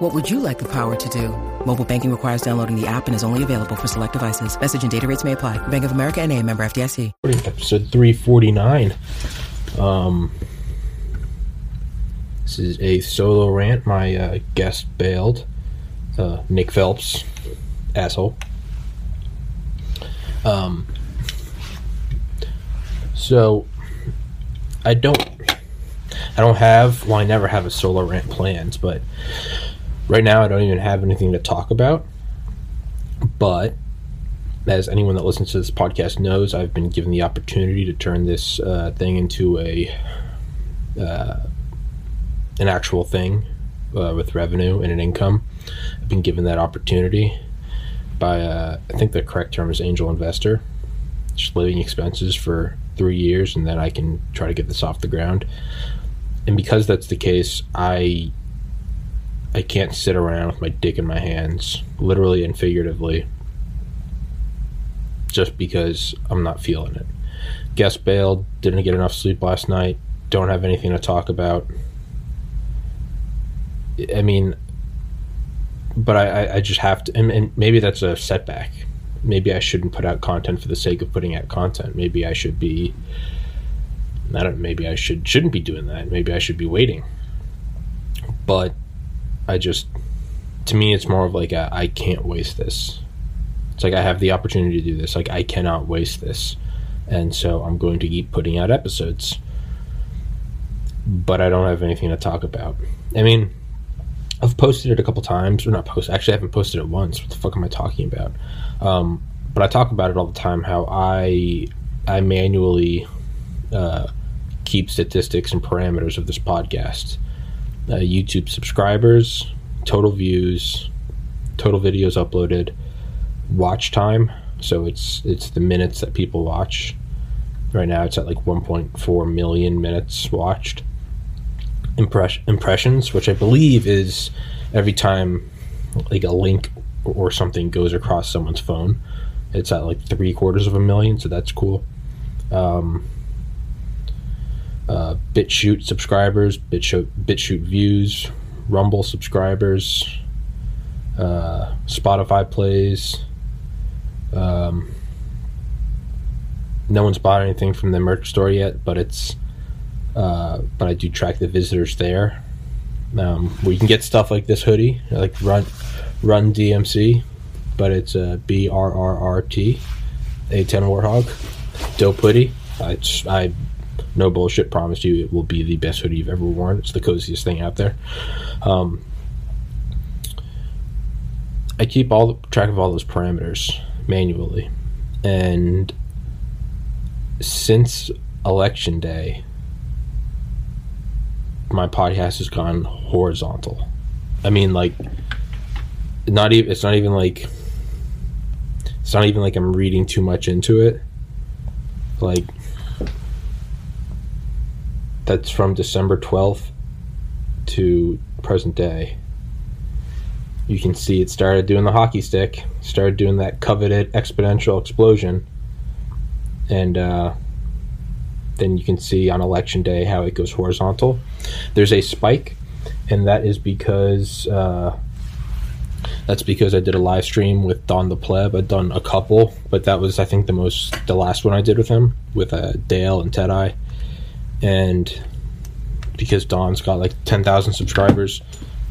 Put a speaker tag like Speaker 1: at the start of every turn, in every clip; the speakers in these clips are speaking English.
Speaker 1: What would you like the power to do? Mobile banking requires downloading the app and is only available for select devices. Message and data rates may apply. Bank of America and a member FDIC.
Speaker 2: Episode 349. Um, this is a solo rant. My uh, guest bailed. Uh, Nick Phelps. Asshole. Um, so, I don't... I don't have... Well, I never have a solo rant planned, but right now I don't even have anything to talk about. But as anyone that listens to this podcast knows, I've been given the opportunity to turn this uh, thing into a uh, an actual thing uh, with revenue and an income. I've been given that opportunity by uh, I think the correct term is angel investor. Just living expenses for three years, and then I can try to get this off the ground. And because that's the case, I I can't sit around with my dick in my hands, literally and figuratively, just because I'm not feeling it. Guest bailed, didn't get enough sleep last night, don't have anything to talk about. I mean, but I, I just have to, and, and maybe that's a setback. Maybe I shouldn't put out content for the sake of putting out content. Maybe I should be, I don't. Maybe I should shouldn't be doing that. Maybe I should be waiting. But I just, to me, it's more of like I can't waste this. It's like I have the opportunity to do this. Like I cannot waste this, and so I'm going to keep putting out episodes. But I don't have anything to talk about. I mean, I've posted it a couple times, or not posted. Actually, I haven't posted it once. What the fuck am I talking about? Um, but I talk about it all the time. How I I manually uh, keep statistics and parameters of this podcast. Uh, YouTube subscribers, total views, total videos uploaded, watch time. So it's it's the minutes that people watch. Right now, it's at like 1.4 million minutes watched. Impress- impressions, which I believe is every time like a link or something goes across someone's phone. It's at like three quarters of a million, so that's cool. Um, uh, BitChute subscribers, BitChute, BitChute views, Rumble subscribers, uh, Spotify plays. Um, no one's bought anything from the merch store yet, but it's uh, but I do track the visitors there. Um, we can get stuff like this hoodie, like Run Run DMC, but it's a B R R R T, A10 Warthog, dope hoodie. I, I no bullshit, promise you it will be the best hoodie you've ever worn. It's the coziest thing out there. Um, I keep all the, track of all those parameters manually, and since election day, my podcast has gone horizontal. I mean, like, not even. It's not even like. It's not even like I'm reading too much into it. Like, that's from December 12th to present day. You can see it started doing the hockey stick, started doing that coveted exponential explosion, and uh, then you can see on election day how it goes horizontal. There's a spike, and that is because uh, that's because I did a live stream with Don the Pleb. I'd done a couple, but that was I think the most the last one I did with him with uh, Dale and Ted and because Don's got like 10,000 subscribers,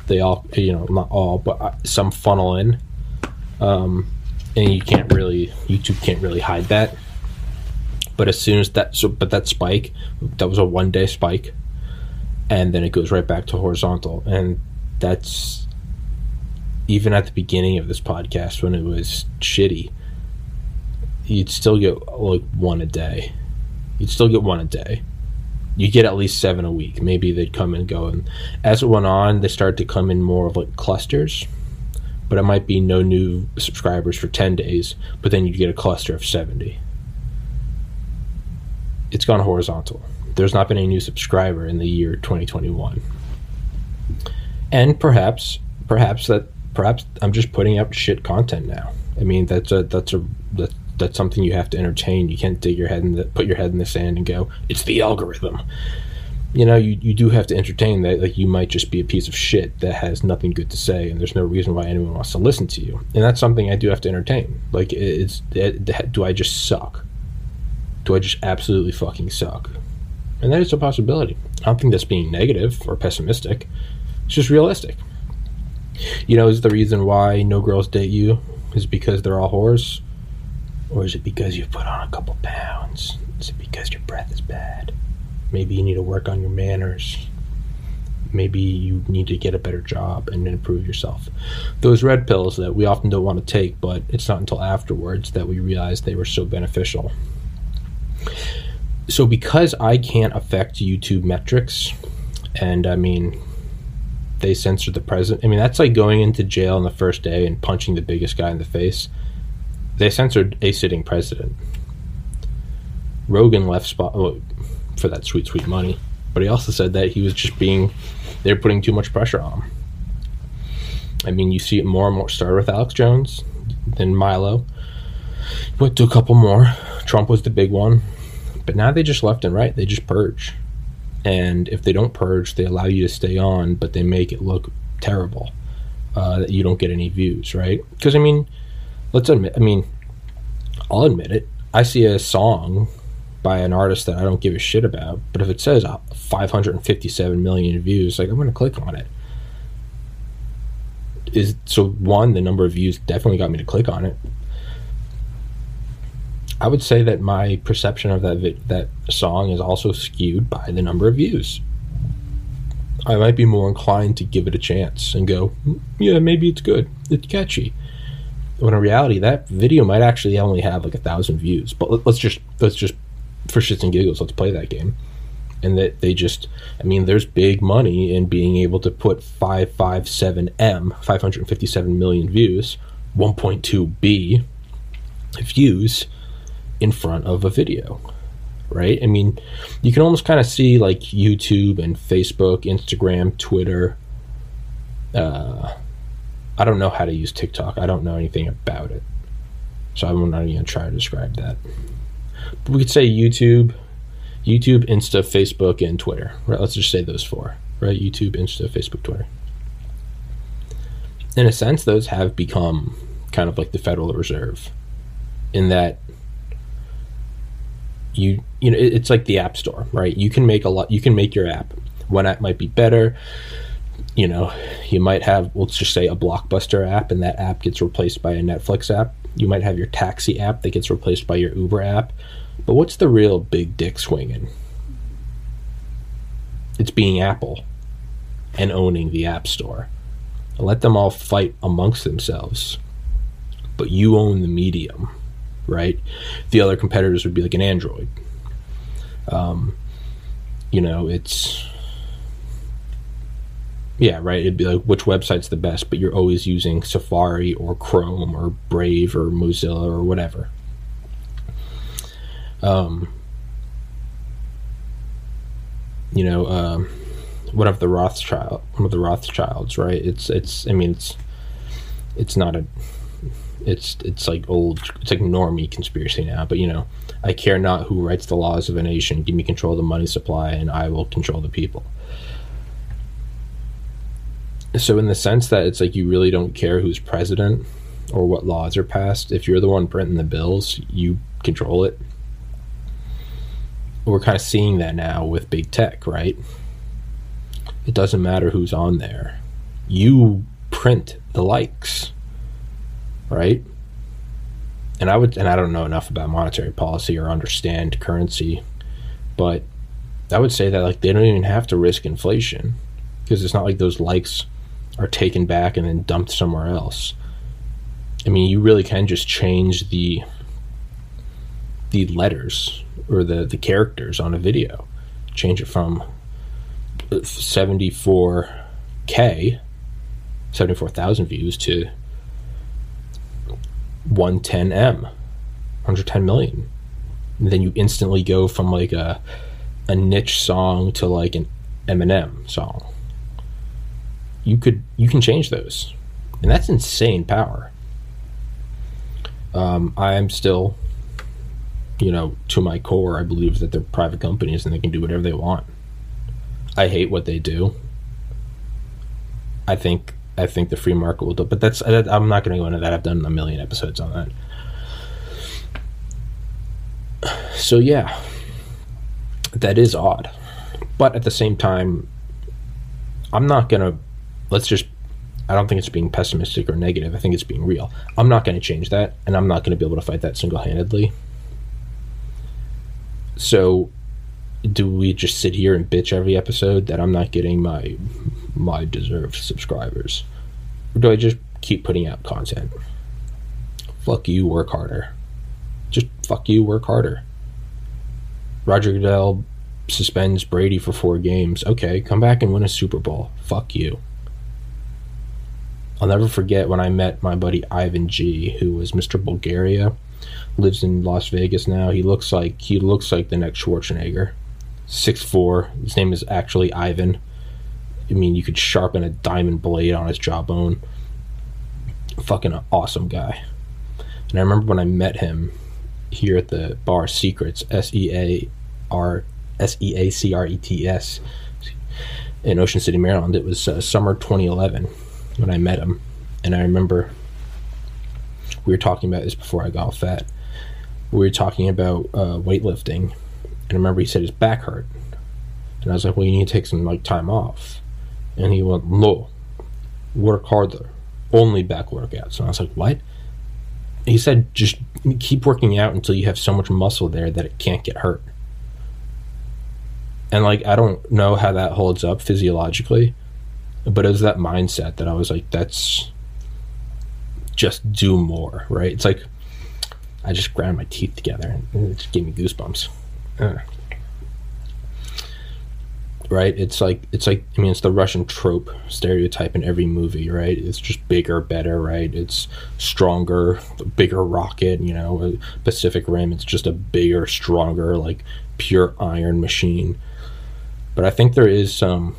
Speaker 2: they all, you know, not all, but uh, some funnel in. Um, and you can't really, YouTube can't really hide that. But as soon as that, so, but that spike, that was a one day spike, and then it goes right back to horizontal. And that's even at the beginning of this podcast when it was shitty, you'd still get like one a day. You'd still get one a day you get at least seven a week. Maybe they'd come and go. And as it went on, they started to come in more of like clusters. But it might be no new subscribers for 10 days, but then you'd get a cluster of 70. it's gone horizontal. There's not been a new subscriber in the year 2021. And perhaps, perhaps that, perhaps I'm just putting out shit content now. I mean, that's a, that's a, that's something you have to entertain. You can't dig your head in the, put your head in the sand and go, it's the algorithm. You know, you, you do have to entertain that. Like, you might just be a piece of shit that has nothing good to say, and there's no reason why anyone wants to listen to you. And that's something I do have to entertain. Like, it's, it, do I just suck? Do I just absolutely fucking suck? And that is a possibility. I don't think that's being negative or pessimistic. It's just realistic. You know, is the reason why no girls date you is because they're all whores? Or is it because you've put on a couple pounds? Is it because your breath is bad? Maybe you need to work on your manners. Maybe you need to get a better job and improve yourself. Those red pills that we often don't want to take, but it's not until afterwards that we realize they were so beneficial. So, because I can't affect YouTube metrics, and I mean, they censor the president. I mean, that's like going into jail on the first day and punching the biggest guy in the face. They censored a sitting president. Rogan left spot oh, for that sweet, sweet money, but he also said that he was just being, they're putting too much pressure on him. I mean, you see it more and more. Started with Alex Jones, then Milo. Went to a couple more. Trump was the big one, but now they just left and right. They just purge and if they don't purge, they allow you to stay on, but they make it look terrible uh, that you don't get any views, right? Because I mean, let's admit, I mean, I'll admit it. I see a song by an artist that I don't give a shit about, but if it says 557 million views, like I'm going to click on it. Is so one, the number of views definitely got me to click on it. I would say that my perception of that vi- that song is also skewed by the number of views. I might be more inclined to give it a chance and go, mm, yeah, maybe it's good, it's catchy. When in reality, that video might actually only have like a thousand views. But let's just let's just for shits and giggles, let's play that game. And that they just, I mean, there's big money in being able to put 557M, 557 million views, 1.2 B views in front of a video right i mean you can almost kind of see like youtube and facebook instagram twitter uh, i don't know how to use tiktok. I don't know anything about it. So i'm not even going to try to describe that. But we could say youtube youtube insta facebook and twitter. Right let's just say those four. Right youtube insta facebook twitter. In a sense those have become kind of like the federal reserve in that you you know it's like the app store right? You can make a lot you can make your app. One app might be better you know you might have let's just say a blockbuster app and that app gets replaced by a netflix app you might have your taxi app that gets replaced by your uber app but what's the real big dick swinging it's being apple and owning the app store let them all fight amongst themselves but you own the medium right? The other competitors would be like an Android. Um, you know, it's yeah, right. It'd be like which website's the best, but you're always using Safari or Chrome or Brave or Mozilla or whatever. Um, you know, um, one of the Rothschild, one of the Rothschilds, right? It's it's. I mean, it's it's not a it's it's like old it's like normie conspiracy now but you know i care not who writes the laws of a nation give me control of the money supply and i will control the people so in the sense that it's like you really don't care who's president or what laws are passed if you're the one printing the bills you control it. We're kind of seeing that now with big tech right? It doesn't matter who's on there. You print the likes right? And I would, and I don't know enough about monetary policy or understand currency, but I would say that like they don't even have to risk inflation because it's not like those likes are taken back and then dumped somewhere else. I mean, you really can just change the the letters or the the characters on a video, change it from 74k, 74,000 views to 110M, 110 million. And then you instantly go from like a a niche song to like an Eminem song. You could you can change those, and that's insane power. Um, I am still, you know, to my core, I believe that they're private companies and they can do whatever they want. I hate what they do. I think I think the free market will do, but that's I'm not going to go into that. I've done a million episodes on that. So yeah, that is odd. But at the same time, I'm not going to, let's just, I don't think it's being pessimistic or negative. I think it's being real. I'm not going to change that, and I'm not going to be able to fight that single handedly. So, do we just sit here and bitch every episode that I'm not getting my my deserved subscribers? Or do I just keep putting out content? Fuck you, work harder. Just fuck you, work harder. Roger Goodell suspends Brady for four games. Okay, come back and win a Super Bowl. Fuck you. I'll never forget when I met my buddy Ivan G, who was Mr. Bulgaria, lives in Las Vegas now. He looks like he looks like the next Schwarzenegger. Six four. His name is actually Ivan. I mean, you could sharpen a diamond blade on his jawbone. Fucking awesome guy. And I remember when I met him here at the bar Secrets, S E A R S E A C R E T S in Ocean City, Maryland. It was uh, summer 2011 when I met him, and I remember we were talking about this before I got fat. We were talking about uh, weightlifting, and I remember he said his back hurt, and I was like, "Well, you need to take some like time off," and he went, "No, work harder, only back workouts." And I was like, "What?" He said, "Just keep working out until you have so much muscle there that it can't get hurt." and like I don't know how that holds up physiologically, but it was that mindset that I was like, that's just do more, right? It's like I just ground my teeth together and it just gave me goosebumps. Uh. Right? It's like it's like I mean it's the Russian trope stereotype in every movie, right? It's just bigger, better, right? It's stronger, bigger rocket, you know, Pacific Rim, it's just a bigger, stronger, like pure iron machine but I think there is some.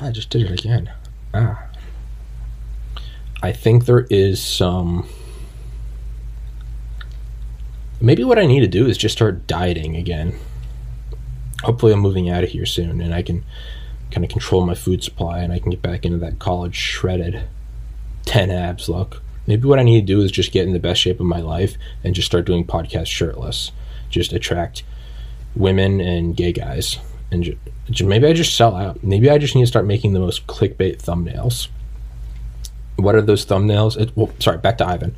Speaker 2: I just did it again. Ah. I think there is some. Maybe what I need to do is just start dieting again. Hopefully, I'm moving out of here soon and I can kind of control my food supply and I can get back into that college shredded 10 abs look. Maybe what I need to do is just get in the best shape of my life and just start doing podcasts shirtless. Just attract women and gay guys and maybe I just sell out. Maybe I just need to start making the most clickbait thumbnails. What are those thumbnails? It, well, sorry, back to Ivan.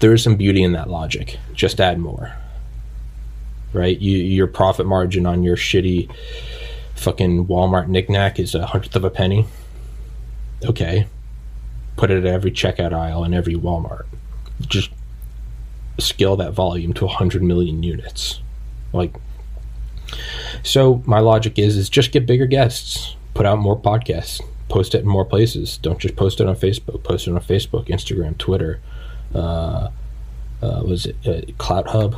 Speaker 2: There is some beauty in that logic. Just add more. Right? You, your profit margin on your shitty fucking Walmart knickknack is a hundredth of a penny. Okay. Put it at every checkout aisle in every Walmart. Just scale that volume to 100 million units. Like, so my logic is is just get bigger guests, put out more podcasts, post it in more places. Don't just post it on Facebook. Post it on Facebook, Instagram, Twitter. Uh, uh, was it uh, CloutHub?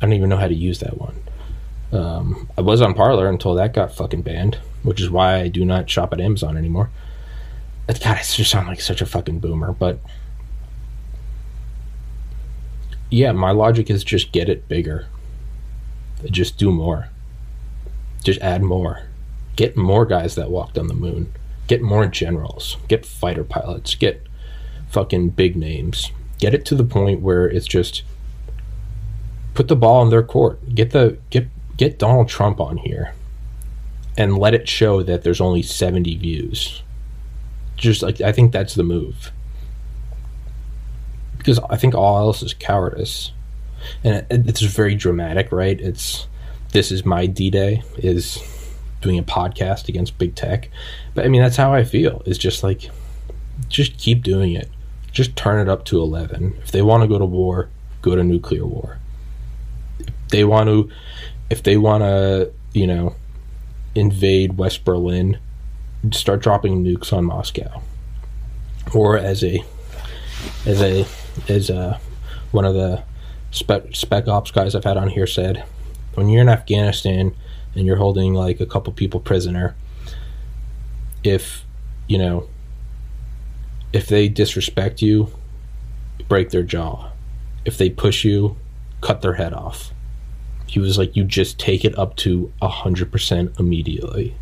Speaker 2: I don't even know how to use that one. Um, I was on Parler until that got fucking banned, which is why I do not shop at Amazon anymore. God, I just sound like such a fucking boomer, but yeah, my logic is just get it bigger just do more. Just add more. Get more guys that walked on the moon. Get more generals. Get fighter pilots. Get fucking big names. Get it to the point where it's just put the ball in their court. Get the get get Donald Trump on here and let it show that there's only 70 views. Just like I think that's the move. Because I think all else is cowardice and it, it's very dramatic, right? It's this is my D Day is doing a podcast against big tech, but I mean that's how I feel. Is just like just keep doing it. Just turn it up to eleven. If they want to go to war, go to nuclear war. If they want to, if they want to, you know, invade West Berlin, start dropping nukes on Moscow. Or as a, as a, as a, one of the spec, spec ops guys I've had on here said when you're in Afghanistan and you're holding like a couple people prisoner, if you know if they disrespect you, break their jaw. If they push you, cut their head off. He was like, you just take it up to a hundred percent immediately.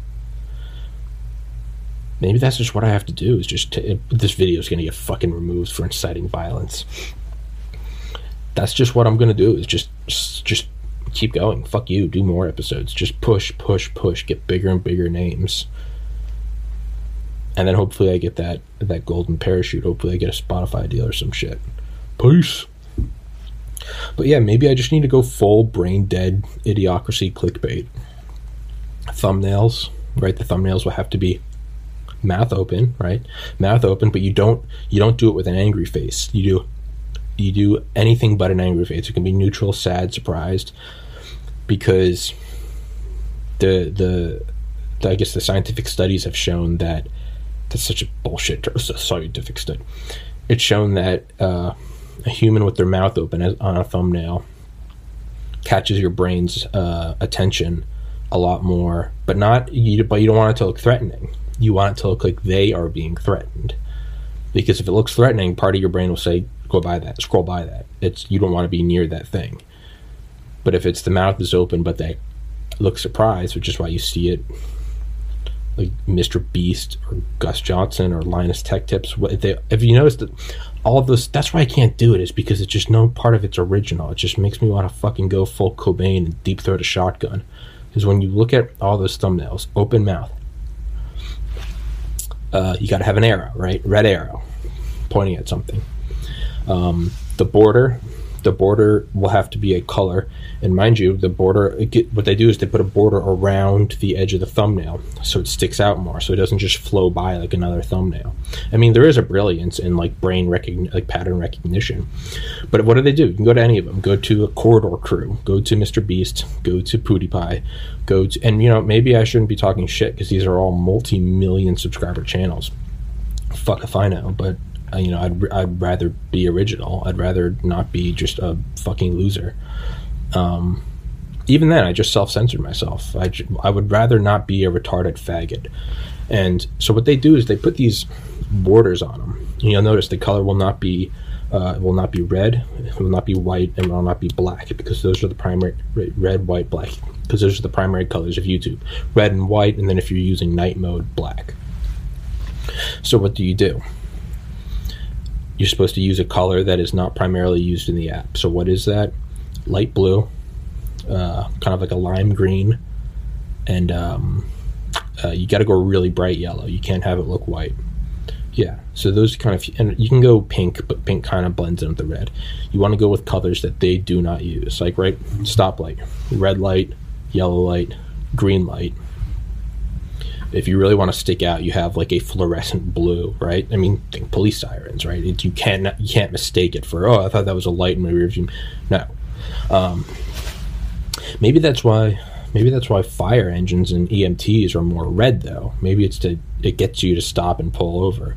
Speaker 2: Maybe that's just what I have to do. Is just this video is going to get fucking removed for inciting violence. That's just what I'm to do. Is just just keep going. Fuck you. Do more episodes. Just push, push, push. Get bigger and bigger names. And then hopefully I get that that golden parachute. Hopefully I get a Spotify deal or some shit. Peace. But yeah, maybe I just need to go full brain dead idiocracy clickbait. Thumbnails, right? The thumbnails will have to be mouth open, right? Mouth open, but you don't you don't do it with an angry face. You do you do anything but an angry face. It can be neutral, sad, surprised, because the the, the I guess the scientific studies have shown that that's such a bullshit. A scientific study. It's shown that uh, a human with their mouth open as, on a thumbnail catches your brain's uh, attention a lot more, but not you. But you don't want it to look threatening you want it to look like they are being threatened. Because if it looks threatening, part of your brain will say, go by that, scroll by that. It's you don't want to be near that thing. But if it's the mouth is open but they look surprised, which is why you see it like Mr. Beast or Gus Johnson or Linus Tech Tips. What if, they, if you notice that all of those, that's why I can't do it. Is because it's just no part of it's original. It just makes me want to fucking go full Cobain and deep throat a shotgun. Because when you look at all those thumbnails, open mouth, uh, you got to have an arrow, right? Red arrow pointing at something. Um, the border, the border will have to be a color. And mind you, the border, get, what they do is they put a border around the edge of the thumbnail so it sticks out more, so it doesn't just flow by like another thumbnail. I mean, there is a brilliance in like brain recognition, like pattern recognition. But what do they do? You can go to any of them. Go to a Corridor Crew. Go to Mr. Beast. Go to PewDiePie. Go to, and you know, maybe I shouldn't be talking shit because these are all multi-million subscriber channels. Fuck if I know, but you know, I'd, I'd rather be original. I'd rather not be just a fucking loser. Um, even then, I just self censored myself. I, I would rather not be a retarded faggot. And so what they do is they put these borders on them. And you'll notice the color will not be uh, will not be red, it will not be white, and will not be black because those are the primary red, white, black because those are the primary colors of YouTube. Red and white, and then if you're using night mode, black. So what do you do? You're supposed to use a color that is not primarily used in the app. So what is that? light blue, uh, kind of like a lime green, and um, uh, you got to go really bright yellow. You can't have it look white. Yeah, so those kind of, and you can go pink, but pink kind of blends in with the red. You want to go with colors that they do not use, like right stoplight, red light, yellow light, green light. If you really want to stick out, you have like a fluorescent blue, right? I mean, think police sirens, right? It, you can't you can't mistake it for oh, I thought that was a light in my rear view. No, um, maybe that's why. Maybe that's why fire engines and EMTs are more red, though. Maybe it's to it gets you to stop and pull over.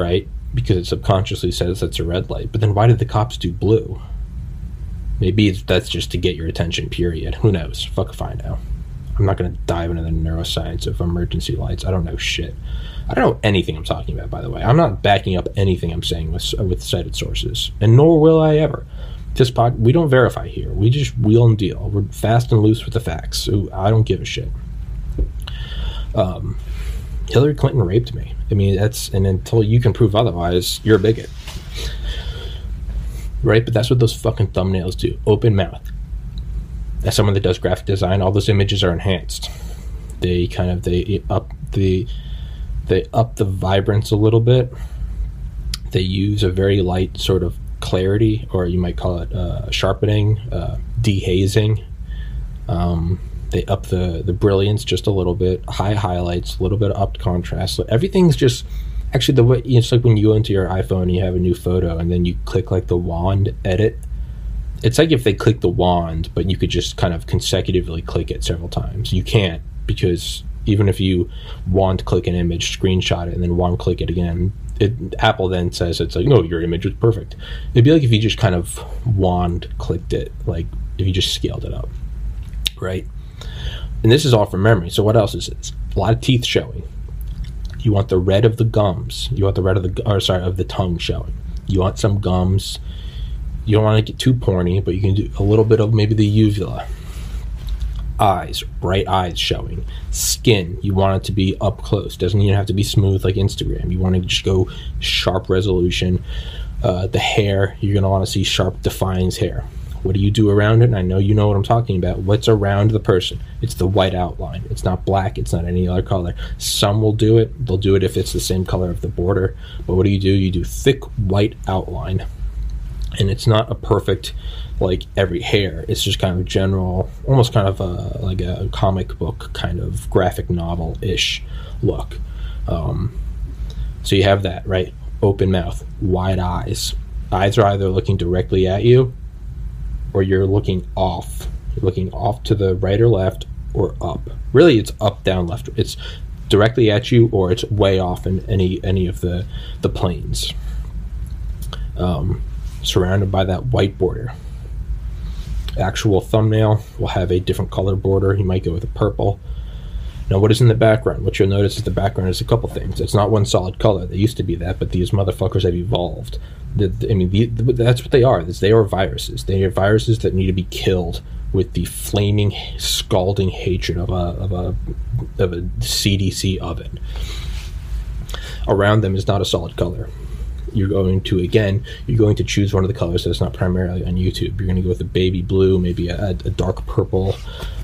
Speaker 2: right? Because it subconsciously says that's a red light. But then why did the cops do blue? Maybe that's just to get your attention, period. Who knows? Fuck if I know. I'm not going to dive into the neuroscience of emergency lights. I don't know shit. I don't know anything I'm talking about, by the way. I'm not backing up anything I'm saying with, with cited sources, and nor will I ever. This pod, we don't verify here. We just wheel and deal. We're fast and loose with the facts. I don't give a shit. Um, Hillary Clinton raped me. I mean, that's and until you can prove otherwise, you're a bigot. Right? But that's what those fucking thumbnails do. Open mouth. As someone that does graphic design, all those images are enhanced. They kind of they up the they up the vibrance a little bit. They use a very light sort of clarity, or you might call it uh, sharpening, uh, dehazing. Um, they up the the brilliance just a little bit, high highlights, a little bit of up contrast. So everything's just actually the way it's like when you go into your iPhone and you have a new photo, and then you click like the wand edit. It's like if they click the wand, but you could just kind of consecutively click it several times. You can't because even if you wand click an image, screenshot it, and then wand click it again, it, Apple then says it's like, no, your image is perfect. It'd be like if you just kind of wand clicked it, like if you just scaled it up, right? And this is all from memory. So what else is this? A lot of teeth showing. You want the red of the gums. You want the red of the or sorry of the tongue showing. You want some gums. You don't want to get too porny, but you can do a little bit of maybe the uvula. Eyes, bright eyes showing. Skin, you want it to be up close. Doesn't even have to be smooth like Instagram. You want to just go sharp resolution. Uh, the hair, you're going to want to see sharp defines hair. What do you do around it? And I know you know what I'm talking about. What's around the person? It's the white outline. It's not black. It's not any other color. Some will do it. They'll do it if it's the same color of the border. But what do you do? You do thick white outline. And it's not a perfect, like every hair. It's just kind of general, almost kind of a, like a comic book kind of graphic novel ish look. Um, so you have that, right? Open mouth, wide eyes. Eyes are either looking directly at you or you're looking off. You're looking off to the right or left or up. Really, it's up, down, left. It's directly at you or it's way off in any any of the the planes. Um, surrounded by that white border. Actual thumbnail will have a different color border. You might go with a purple. Now, what is in the background? What you'll notice is the background is a couple things. It's not one solid color. They used to be that, but these motherfuckers have evolved. I mean, the, that's what they are. They are viruses. They are viruses that need to be killed with the flaming, scalding hatred of a of a of a CDC oven. Around them is not a solid color. You're going to again. You're going to choose one of the colors that's not primarily on YouTube. You're going to go with a baby blue, maybe a, a dark purple,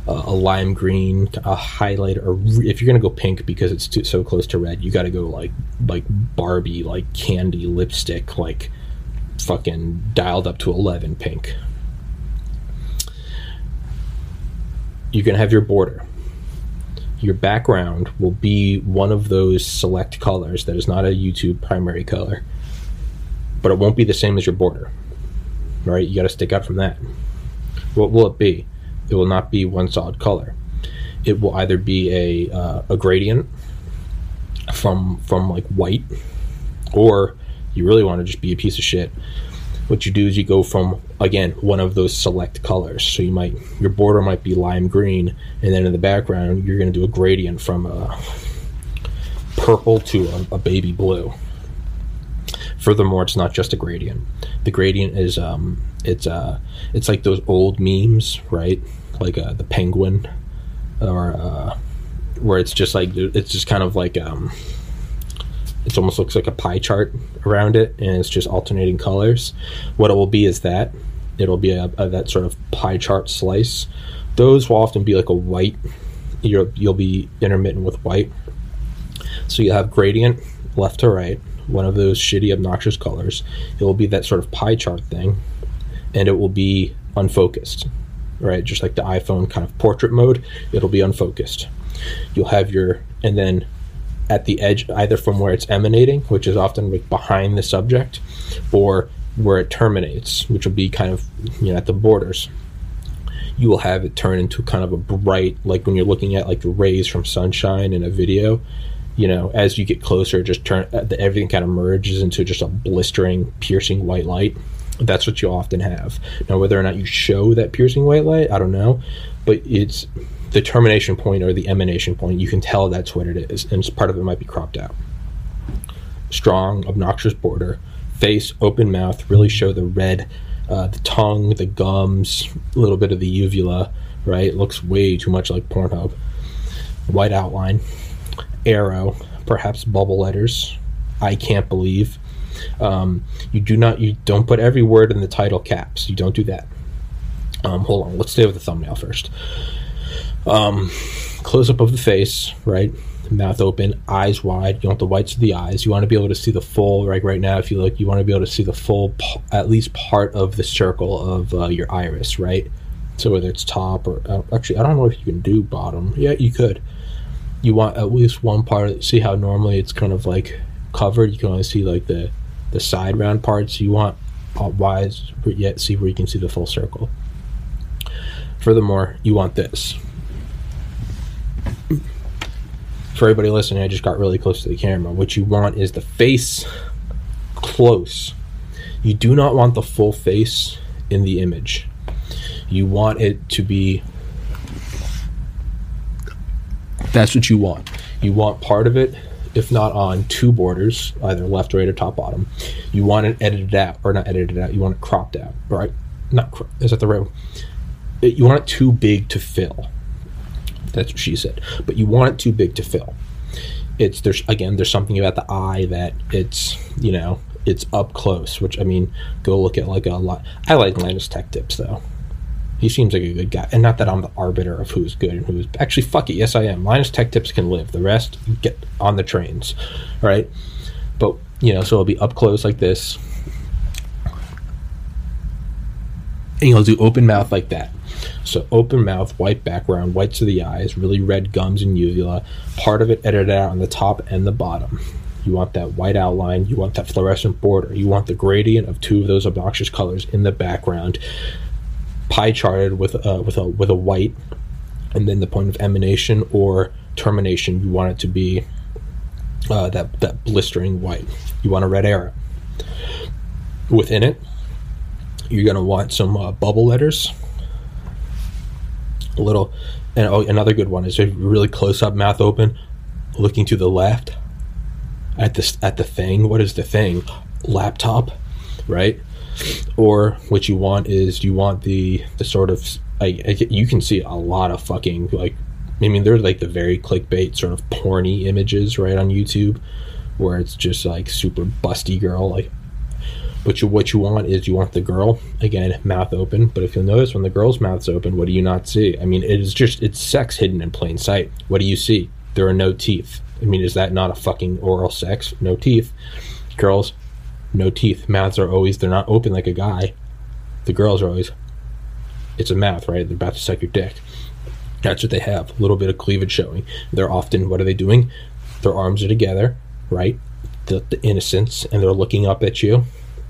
Speaker 2: uh, a lime green, a highlight, or if you're going to go pink because it's too, so close to red, you got to go like like Barbie, like candy lipstick, like fucking dialed up to 11 pink. You're going to have your border. Your background will be one of those select colors that is not a YouTube primary color, but it won't be the same as your border. Right? You got to stick out from that. What will it be? It will not be one solid color. It will either be a uh, a gradient from from like white, or you really want to just be a piece of shit, what you do is you go from again one of those select colors. So you might your border might be lime green, and then in the background you're going to do a gradient from a purple to a, a, baby blue. Furthermore, it's not just a gradient. The gradient is um, it's uh, it's like those old memes, right? Like uh, the penguin, or uh, where it's just like it's just kind of like um, it almost looks like a pie chart around it, and it's just alternating colors. What it will be is that it'll be a, a that sort of pie chart slice. Those will often be like a white. You'll you'll be intermittent with white. So you have gradient left to right, one of those shitty obnoxious colors. It will be that sort of pie chart thing, and it will be unfocused, right? Just like the iPhone kind of portrait mode, it'll be unfocused. You'll have your and then at the edge, either from where it's emanating, which is often like behind the subject, or where it terminates, which will be kind of you know at the borders. You will have it turn into kind of a bright, like when you're looking at like rays from sunshine in a video. You know, as you get closer, just turn uh, everything kind of merges into just a blistering, piercing white light. That's what you often have. Now, whether or not you show that piercing white light, I don't know, but it's the termination point or the emanation point, you can tell that's what it is, and part of it might be cropped out. Strong, obnoxious border, face, open mouth, really show the red, uh, the tongue, the gums, a little bit of the uvula, right? It looks way too much like Pornhub. White outline, arrow, perhaps bubble letters. I can't believe. Um, you do not, you don't put every word in the title caps. You don't do that. Um, hold on, let's stay with the thumbnail first. Um, close up of the face, right? Mouth open, eyes wide. You want the whites of the eyes. You want to be able to see the full. Like right now, if you look, you want to be able to see the full, at least part of the circle of uh, your iris, right? So whether it's top or uh, actually, I don't know if you can do bottom. Yeah, you could. You want at least one part. See how normally it's kind of like covered. You can only see like the the side round parts. You want wise yet see where you can see the full circle. Furthermore, you want this. For everybody listening, I just got really close to the camera. What you want is the face close. You do not want the full face in the image. You want it to be. That's what you want. You want part of it, if not on two borders, either left, right, or top, bottom. You want it edited out, or not edited out. You want it cropped out, right? Not cro- is that the right? You want it too big to fill. That's what she said. But you want it too big to fill. It's there's again there's something about the eye that it's you know it's up close. Which I mean, go look at like a lot. I like Linus Tech Tips though. He seems like a good guy, and not that I'm the arbiter of who's good and who's actually fuck it. Yes, I am. Linus Tech Tips can live. The rest get on the trains, right? But you know, so it'll be up close like this, and you'll do open mouth like that. So open mouth, white background, whites of the eyes, really red gums and uvula. Part of it edited out on the top and the bottom. You want that white outline. You want that fluorescent border. You want the gradient of two of those obnoxious colors in the background pie charted with uh, with a with a white, and then the point of emanation or termination you want it to be uh, that that blistering white. You want a red arrow. Within it, you're gonna want some uh, bubble letters. A little, and oh, another good one is a really close up mouth open, looking to the left. At this at the thing. What is the thing? Laptop, right? Or what you want is you want the the sort of like you can see a lot of fucking like I mean they're like the very clickbait sort of porny images right on YouTube where it's just like super busty girl like but you, what you want is you want the girl again mouth open but if you'll notice when the girl's mouth's open what do you not see? I mean it is just it's sex hidden in plain sight. What do you see? There are no teeth. I mean is that not a fucking oral sex? No teeth. Girls no teeth. Mouths are always they're not open like a guy. The girls are always it's a mouth, right? They're about to suck your dick. That's what they have. A little bit of cleavage showing. They're often what are they doing? Their arms are together, right? The, the innocence, and they're looking up at you.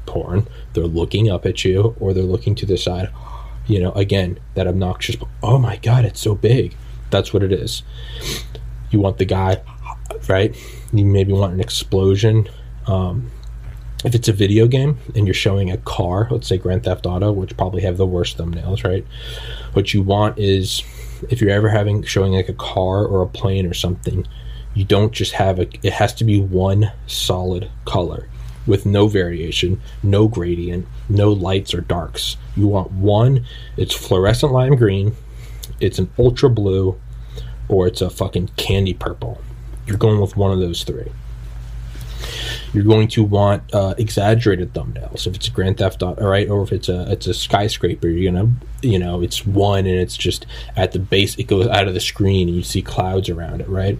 Speaker 2: Porn. They're looking up at you, or they're looking to the side. You know, again, that obnoxious. Oh my god, it's so big. That's what it is. You want the guy, right? You maybe want an explosion. Um, if it's a video game and you're showing a car, let's say Grand Theft Auto, which probably have the worst thumbnails, right? What you want is if you're ever having showing like a car or a plane or something, you don't just have a it has to be one solid color with no variation, no gradient, no lights or darks. You want one, it's fluorescent lime green, it's an ultra blue, or it's a fucking candy purple. You're going with one of those three. You're going to want uh, exaggerated thumbnails if it's a Grand Theft Auto, right? Or if it's a it's a skyscraper, you're gonna you know it's one and it's just at the base. It goes out of the screen and you see clouds around it, right?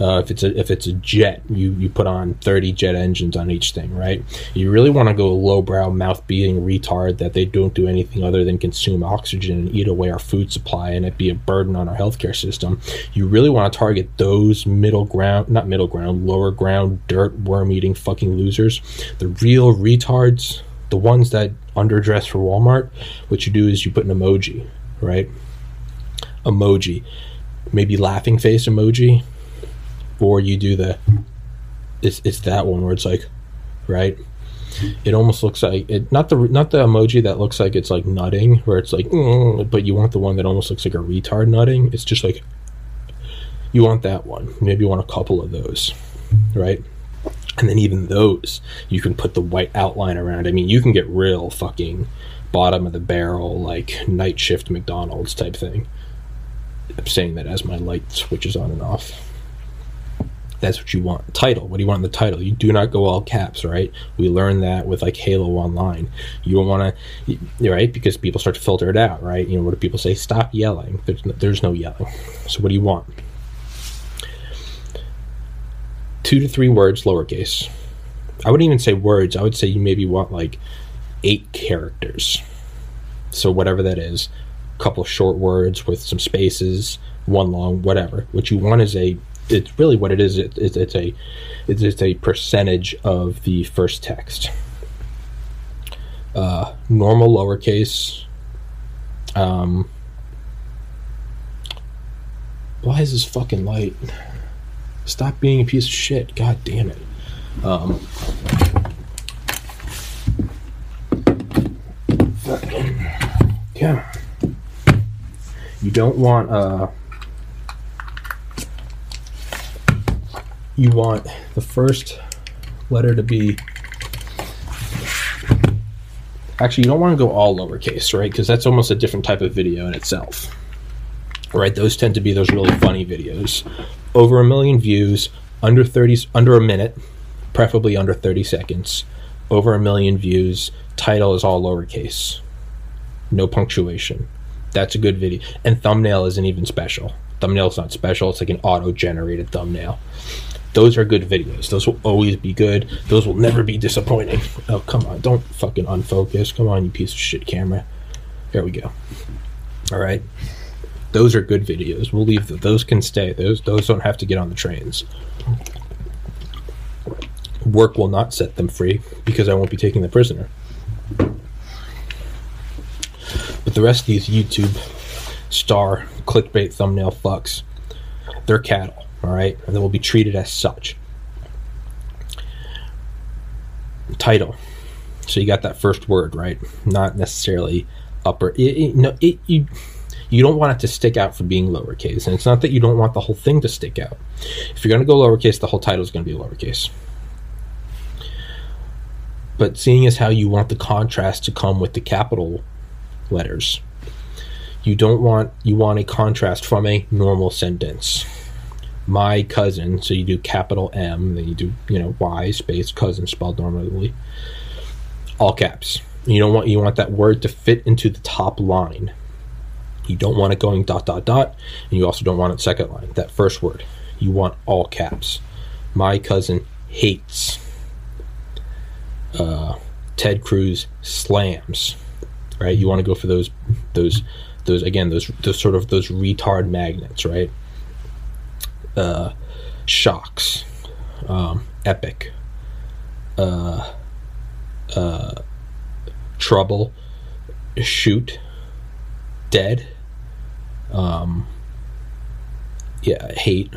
Speaker 2: Uh, if it's a if it's a jet, you you put on 30 jet engines on each thing, right? You really want to go lowbrow, mouth beating retard that they don't do anything other than consume oxygen and eat away our food supply and it be a burden on our healthcare system. You really want to target those middle ground, not middle ground, lower ground, dirt worm eating fucking losers. The real retards, the ones that underdress for Walmart, what you do is you put an emoji, right? Emoji. Maybe laughing face emoji. Or you do the it's it's that one where it's like, right? It almost looks like it not the not the emoji that looks like it's like nutting where it's like mm, but you want the one that almost looks like a retard nutting. It's just like you want that one. Maybe you want a couple of those, right? And then even those you can put the white outline around i mean you can get real fucking bottom of the barrel like night shift mcdonald's type thing i'm saying that as my light switches on and off That's what you want. Title. What do you want in the title? You do not go all caps, right? We learned that with like Halo Online. You don't want to, right? Because people start to filter it out, right? You know, what do people say? Stop yelling. There's no, there's no yelling. So what do you want? Two to three words, lowercase. I wouldn't even say words. I would say you maybe want like eight characters. So whatever that is, a couple short words with some spaces, one long, whatever. What you want is a it's really what it is. It, it, it's a it's, it's a percentage of the first text. Uh, normal lowercase. Um, why is this fucking light? Stop being a piece of shit. God damn it. Um, yeah. You don't want uh you want the first letter to be actually you don't want to go all lowercase right because that's almost a different type of video in itself right those tend to be those really funny videos over a million views under 30 under a minute preferably under 30 seconds over a million views title is all lowercase no punctuation that's a good video and thumbnail isn't even special thumbnail's not special it's like an auto generated thumbnail those are good videos. Those will always be good. Those will never be disappointing. Oh, come on. Don't fucking unfocus. Come on, you piece of shit camera. There we go. All right. Those are good videos. We'll leave those can stay. Those those don't have to get on the trains. Work will not set them free because I won't be taking the prisoner. But the rest of these YouTube star clickbait thumbnail fucks, they're cattle all right, and they will be treated as such. Title. So you got that first word, right? Not necessarily upper. It, it, no, it you you don't want it to stick out for being lowercase, and it's not that you don't want the whole thing to stick out. If you're going to go lowercase, the whole title is going to be lowercase. But seeing as how you want the contrast to come with the capital letters, you don't want you want a contrast from a normal sentence my cousin. So you do capital M, then you do you know Y space cousin spelled normally, all caps. You don't want you want that word to fit into the top line. You don't want it going dot dot dot, and you also don't want it second line. That first word, you want all caps. My cousin hates. Uh, Ted Cruz slams. Right, you want to go for those those those again those those sort of those retard magnets, right? uh, shocks, um, epic, uh, uh, trouble, shoot, dead, um, yeah, hate,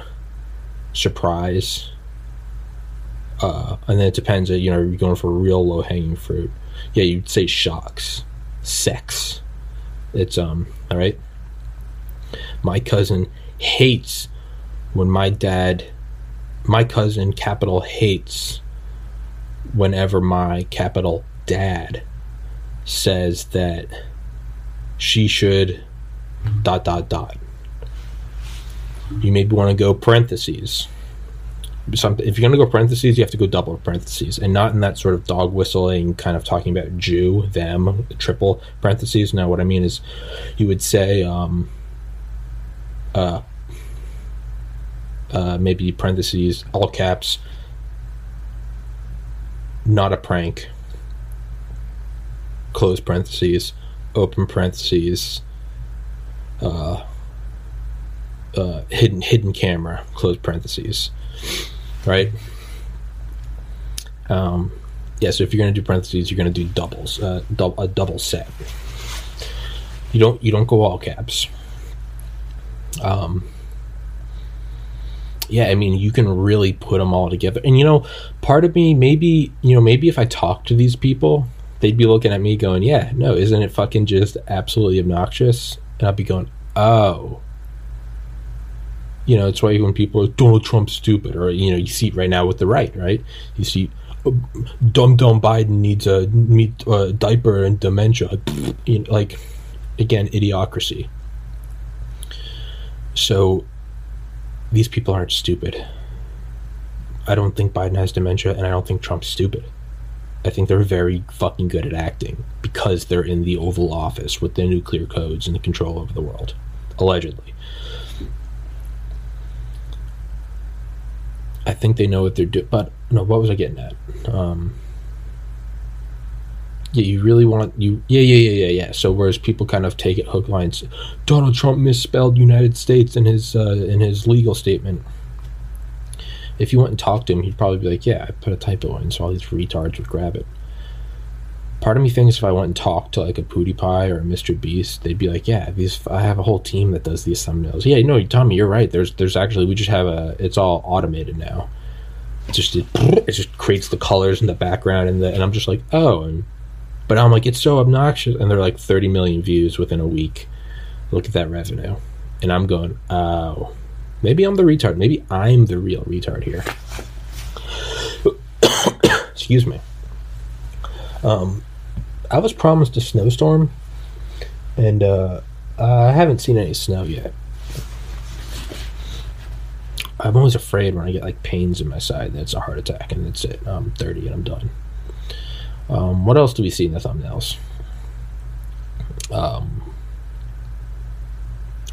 Speaker 2: surprise, uh, and then it depends. You know, you're going for real low hanging fruit. Yeah, you'd say shocks, sex. It's um, all right. My cousin hates when my dad, my cousin, capital hates whenever my capital dad says that she should dot dot dot. You maybe want to go parentheses. Something if you're going to go parentheses, you have to go double parentheses, and not in that sort of dog whistling kind of talking about Jew, them, triple parentheses. Now, what I mean is, you would say, um, uh, uh, maybe parentheses, all caps, not a prank, close parentheses, open parentheses, uh, uh, hidden hidden camera, close parentheses, right? Um, yeah, so if you're to do parentheses, you're to do doubles, uh, du- a double set. You don't you don't go all caps. Um, yeah, I mean, you can really put them all together. And you know, part of me, maybe, you know, maybe if I talk to these people, they'd be looking at me going, yeah, no, isn't it fucking just absolutely obnoxious? And I'd be going, oh. You know, it's why when people are Donald Trump's stupid, or, you know, you see it right now with the right, right? You see, dumb, dumb Biden needs a meat, uh, diaper and dementia. You know, like, again, idiocracy. So these people aren't stupid. I don't think Biden has dementia, and I don't think Trump's stupid. I think they're very fucking good at acting because they're in the Oval Office with the nuclear codes and the control over the world, allegedly. I think they know what they're doing. But no, what was I getting at? Um, yeah, you really want you. Yeah, yeah, yeah, yeah, yeah. So whereas people kind of take it hook lines, Donald Trump misspelled United States in his uh, in his legal statement. If you went and talked to him, he'd probably be like, "Yeah, I put a typo in, so all these retards would grab it." Part of me thinks if I went and talked to like a PewDiePie or a Mr. Beast, they'd be like, "Yeah, these I have a whole team that does these thumbnails." Yeah, no, Tommy, you're right. There's there's actually we just have a it's all automated now. It just it, it just creates the colors in the background and the and I'm just like, oh, and but I'm like, it's so obnoxious, and they're like 30 million views within a week. Look at that revenue, and I'm going, oh, maybe I'm the retard. Maybe I'm the real retard here. Excuse me. Um, I was promised a snowstorm, and uh, I haven't seen any snow yet. I'm always afraid when I get like pains in my side that it's a heart attack and that's it. I'm 30 and I'm done. Um, what else do we see in the thumbnails? Um,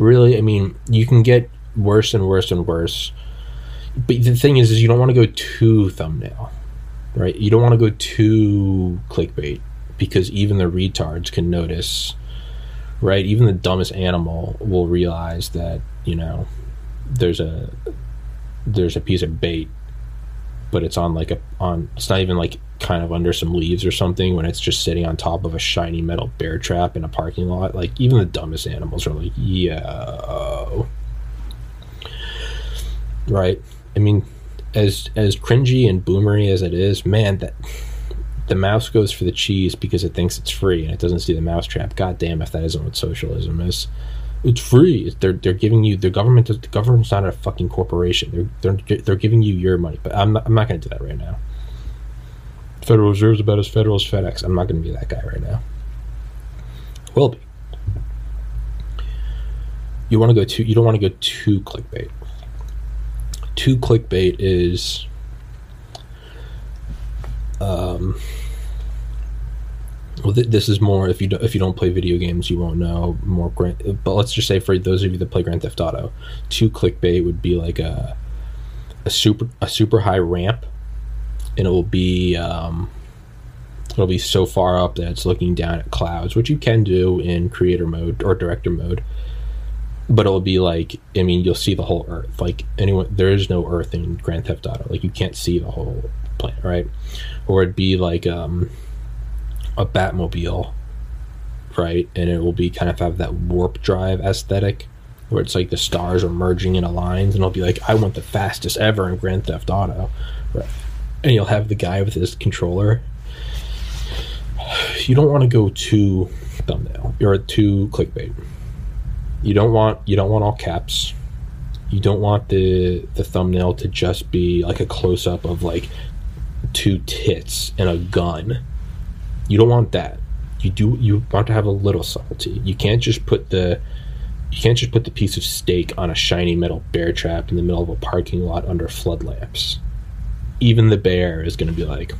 Speaker 2: really, I mean, you can get worse and worse and worse. But the thing is, is you don't want to go too thumbnail, right? You don't want to go too clickbait because even the retards can notice, right? Even the dumbest animal will realize that you know there's a there's a piece of bait, but it's on like a on it's not even like kind of under some leaves or something when it's just sitting on top of a shiny metal bear trap in a parking lot. Like even the dumbest animals are like, yeah, right? I mean, as as cringy and boomery as it is, man, that the mouse goes for the cheese because it thinks it's free and it doesn't see the mousetrap. God damn, if that isn't what socialism is. It's free. They're they're giving you the government. The government's not a fucking corporation. They're they're they're giving you your money. But I'm not, I'm not going to do that right now. Federal Reserve's about as federal as FedEx. I'm not going to be that guy right now. Will be. You want to go too. You don't want to go too clickbait. Too clickbait is um, well, th- this is more if you do, if you don't play video games, you won't know more. Grand, but let's just say for those of you that play Grand Theft Auto, two clickbait would be like a a super a super high ramp, and it will be um, it'll be so far up that it's looking down at clouds, which you can do in creator mode or director mode. But it'll be like I mean, you'll see the whole Earth. Like anyone, there is no Earth in Grand Theft Auto. Like you can't see the whole right? Or it'd be like um, a Batmobile, right? And it will be kind of have that warp drive aesthetic where it's like the stars are merging into lines and it'll be like, I want the fastest ever in Grand Theft Auto. Right. And you'll have the guy with his controller. You don't want to go too thumbnail or too clickbait. You don't want you don't want all caps. You don't want the the thumbnail to just be like a close up of like two tits and a gun. You don't want that. You do you want to have a little subtlety. You can't just put the you can't just put the piece of steak on a shiny metal bear trap in the middle of a parking lot under flood lamps. Even the bear is going to be like,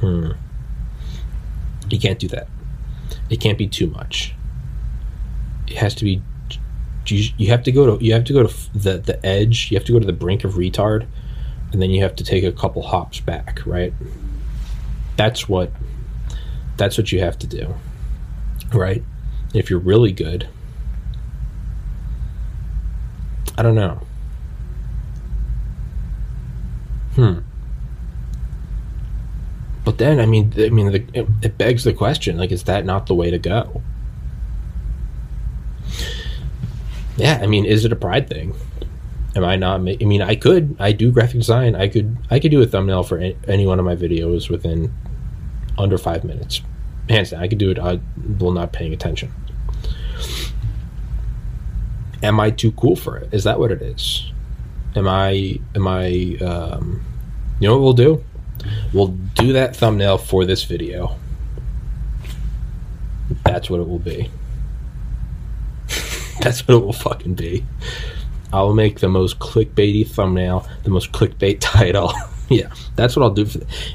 Speaker 2: hmm. You can't do that. It can't be too much. It has to be. You, you have to go to you have to go to the the edge. You have to go to the brink of retard and then you have to take a couple hops back, right? That's what that's what you have to do. Right? If you're really good, I don't know. Hmm. But then, I mean, I mean, the, it, it begs the question: like, is that not the way to go? Yeah, I mean, is it a pride thing? Am I not? I mean, I could. I do graphic design. I could. I could do a thumbnail for any one of my videos within under five minutes. Hands down, I could do it. I will not paying attention. Am I too cool for it? Is that what it is? Am I? Am I? Um, you know what we'll do? We'll do that thumbnail for this video. That's what it will be. That's what it will fucking be. I'll make the most clickbaity thumbnail, the most clickbait title. Yeah, that's what I'll do.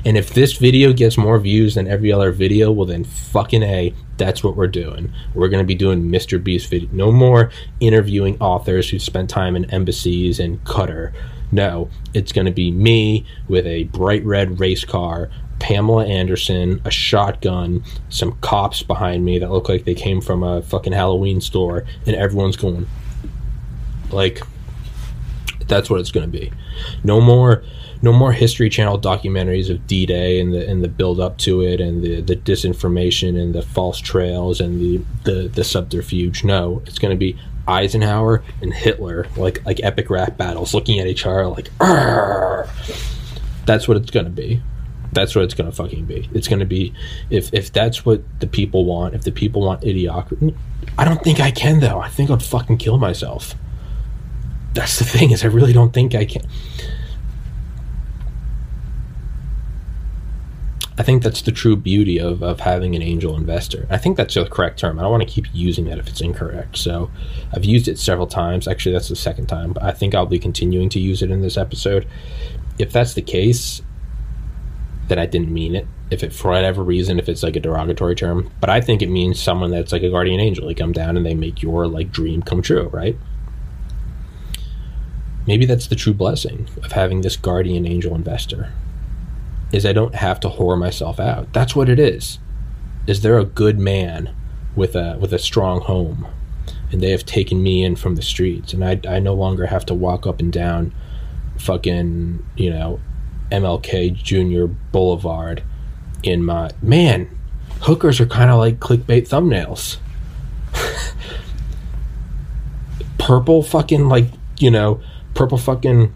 Speaker 2: And if this video gets more views than every other video, well then fucking a, that's what we're doing. We're gonna be doing Mr. Beast video. No more interviewing authors who spent time in embassies and Qatar. No, it's gonna be me with a bright red race car, Pamela Anderson, a shotgun, some cops behind me that look like they came from a fucking Halloween store, and everyone's going like that's what it's going to be. No more no more history channel documentaries of D-Day and the and the build up to it and the, the disinformation and the false trails and the, the, the subterfuge. No, it's going to be Eisenhower and Hitler like like epic rap battles looking at each other like Arr! that's what it's going to be. That's what it's going to fucking be. It's going to be if if that's what the people want, if the people want idiocracy, I don't think I can though. I think I'd fucking kill myself. That's the thing is I really don't think I can. I think that's the true beauty of, of having an angel investor. I think that's the correct term. I don't want to keep using that if it's incorrect. So I've used it several times. Actually, that's the second time. I think I'll be continuing to use it in this episode. If that's the case, then I didn't mean it. If it, for whatever reason, if it's like a derogatory term, but I think it means someone that's like a guardian angel. They come down and they make your like dream come true, right? Maybe that's the true blessing of having this guardian angel investor is I don't have to whore myself out. That's what it is. Is there a good man with a with a strong home, and they have taken me in from the streets, and I I no longer have to walk up and down, fucking you know, MLK Junior Boulevard, in my man. Hookers are kind of like clickbait thumbnails. purple fucking like you know purple fucking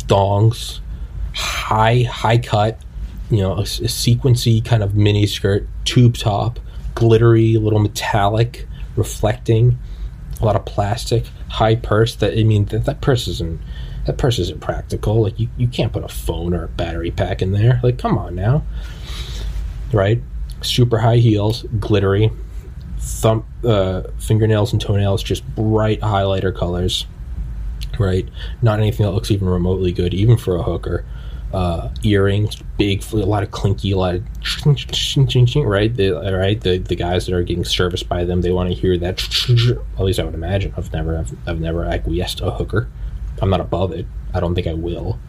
Speaker 2: thongs high high cut, you know, a, a sequency kind of mini skirt, tube top, glittery, little metallic, reflecting, a lot of plastic, high purse. That I mean, that, that purse isn't that purse isn't practical. Like you, you can't put a phone or a battery pack in there. Like come on now, right? Super high heels, glittery, thumb, uh, fingernails and toenails just bright highlighter colors, right? Not anything that looks even remotely good, even for a hooker uh, earrings, big, a lot of clinky, a lot of ching, ching, right? The, right, the the guys that are getting serviced by them, they want to hear that. At least I would imagine. I've never, I've, I've never acquiesced a hooker. I'm not above it. I don't think I will.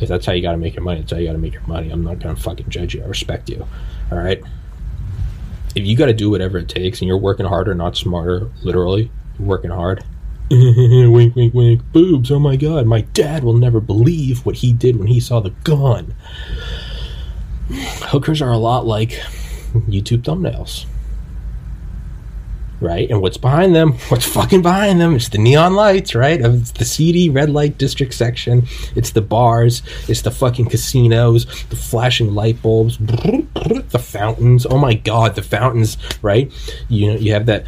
Speaker 2: If that's how you got to make your money, that's how you got to make your money. I'm not gonna fucking judge you. I respect you. All right. If you got to do whatever it takes, and you're working harder, not smarter, literally working hard, wink, wink, wink. Boobs. Oh my god. My dad will never believe what he did when he saw the gun. Hookers are a lot like YouTube thumbnails. Right? And what's behind them? What's fucking behind them? It's the neon lights, right? It's the seedy red light district section. It's the bars. It's the fucking casinos. The flashing light bulbs. The fountains. Oh my god, the fountains, right? You know, you have that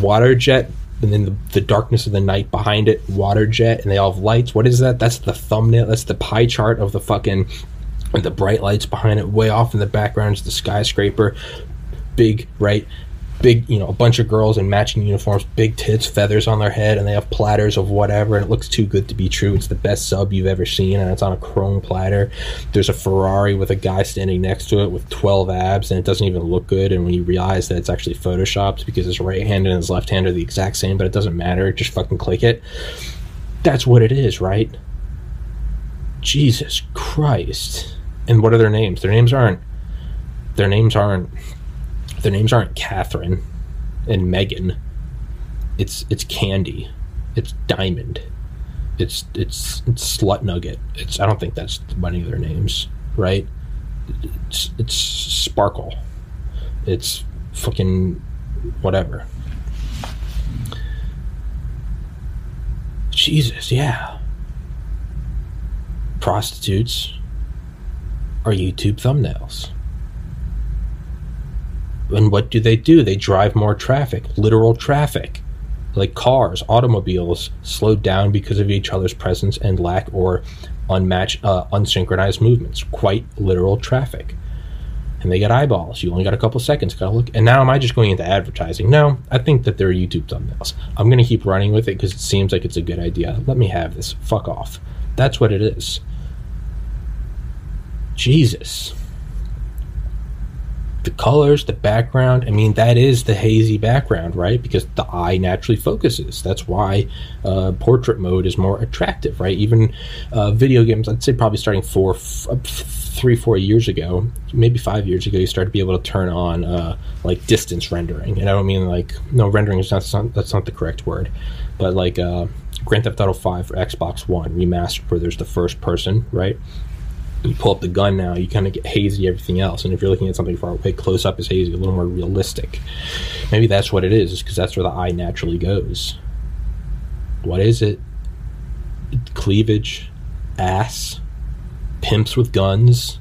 Speaker 2: water jet and then the, the, darkness of the night behind it, water jet, and they all have lights. What is that? That's the thumbnail. That's the pie chart of the fucking the bright lights behind it. Way off in the background is the skyscraper. Big right big, you know, a bunch of girls in matching uniforms, big tits, feathers on their head, and they have platters of whatever, and it looks too good to be true. It's the best sub you've ever seen, and it's on a chrome platter. There's a Ferrari with a guy standing next to it with 12 abs, and it doesn't even look good. And when you realize that it's actually photoshopped because his right hand and his left hand are the exact same, but it doesn't matter, just fucking click it. That's what it is, right? Jesus Christ. And what are their names? Their names aren't. Their names aren't their names aren't Catherine and Megan. It's it's Candy. It's Diamond. It's it's, it's Slut Nugget. It's I don't think that's any of their names, right? It's it's Sparkle. It's fucking whatever. Jesus, yeah. Prostitutes are YouTube thumbnails. And what do they do? They drive more traffic, literal traffic. Like cars, automobiles slowed down because of each other's presence and lack or unmatched, uh, unsynchronized movements. Quite literal traffic. And they get eyeballs. You only got a couple seconds. Gotta look. And now, am I just going into advertising? No, I think that they're YouTube thumbnails. I'm gonna keep running with it because it seems like it's a good idea. Let me have this. Fuck off. That's what it is. Jesus. The colors, the background, I mean, that is the hazy background, right? Because the eye naturally focuses. That's why uh, portrait mode is more attractive, right? Even uh, video games, I'd say probably starting four, f- three, four years ago, maybe five years ago, you started to be able to turn on uh, like distance rendering. And I don't mean like, no, rendering is not, that's not the correct word, but like uh, Grand Theft Auto 5 for Xbox One remastered, where there's the first person, right? You pull up the gun now, you kind of get hazy everything else. And if you're looking at something far away, close up is hazy, a little more realistic. Maybe that's what it is, because that's where the eye naturally goes. What is it? Cleavage, ass, pimps with guns.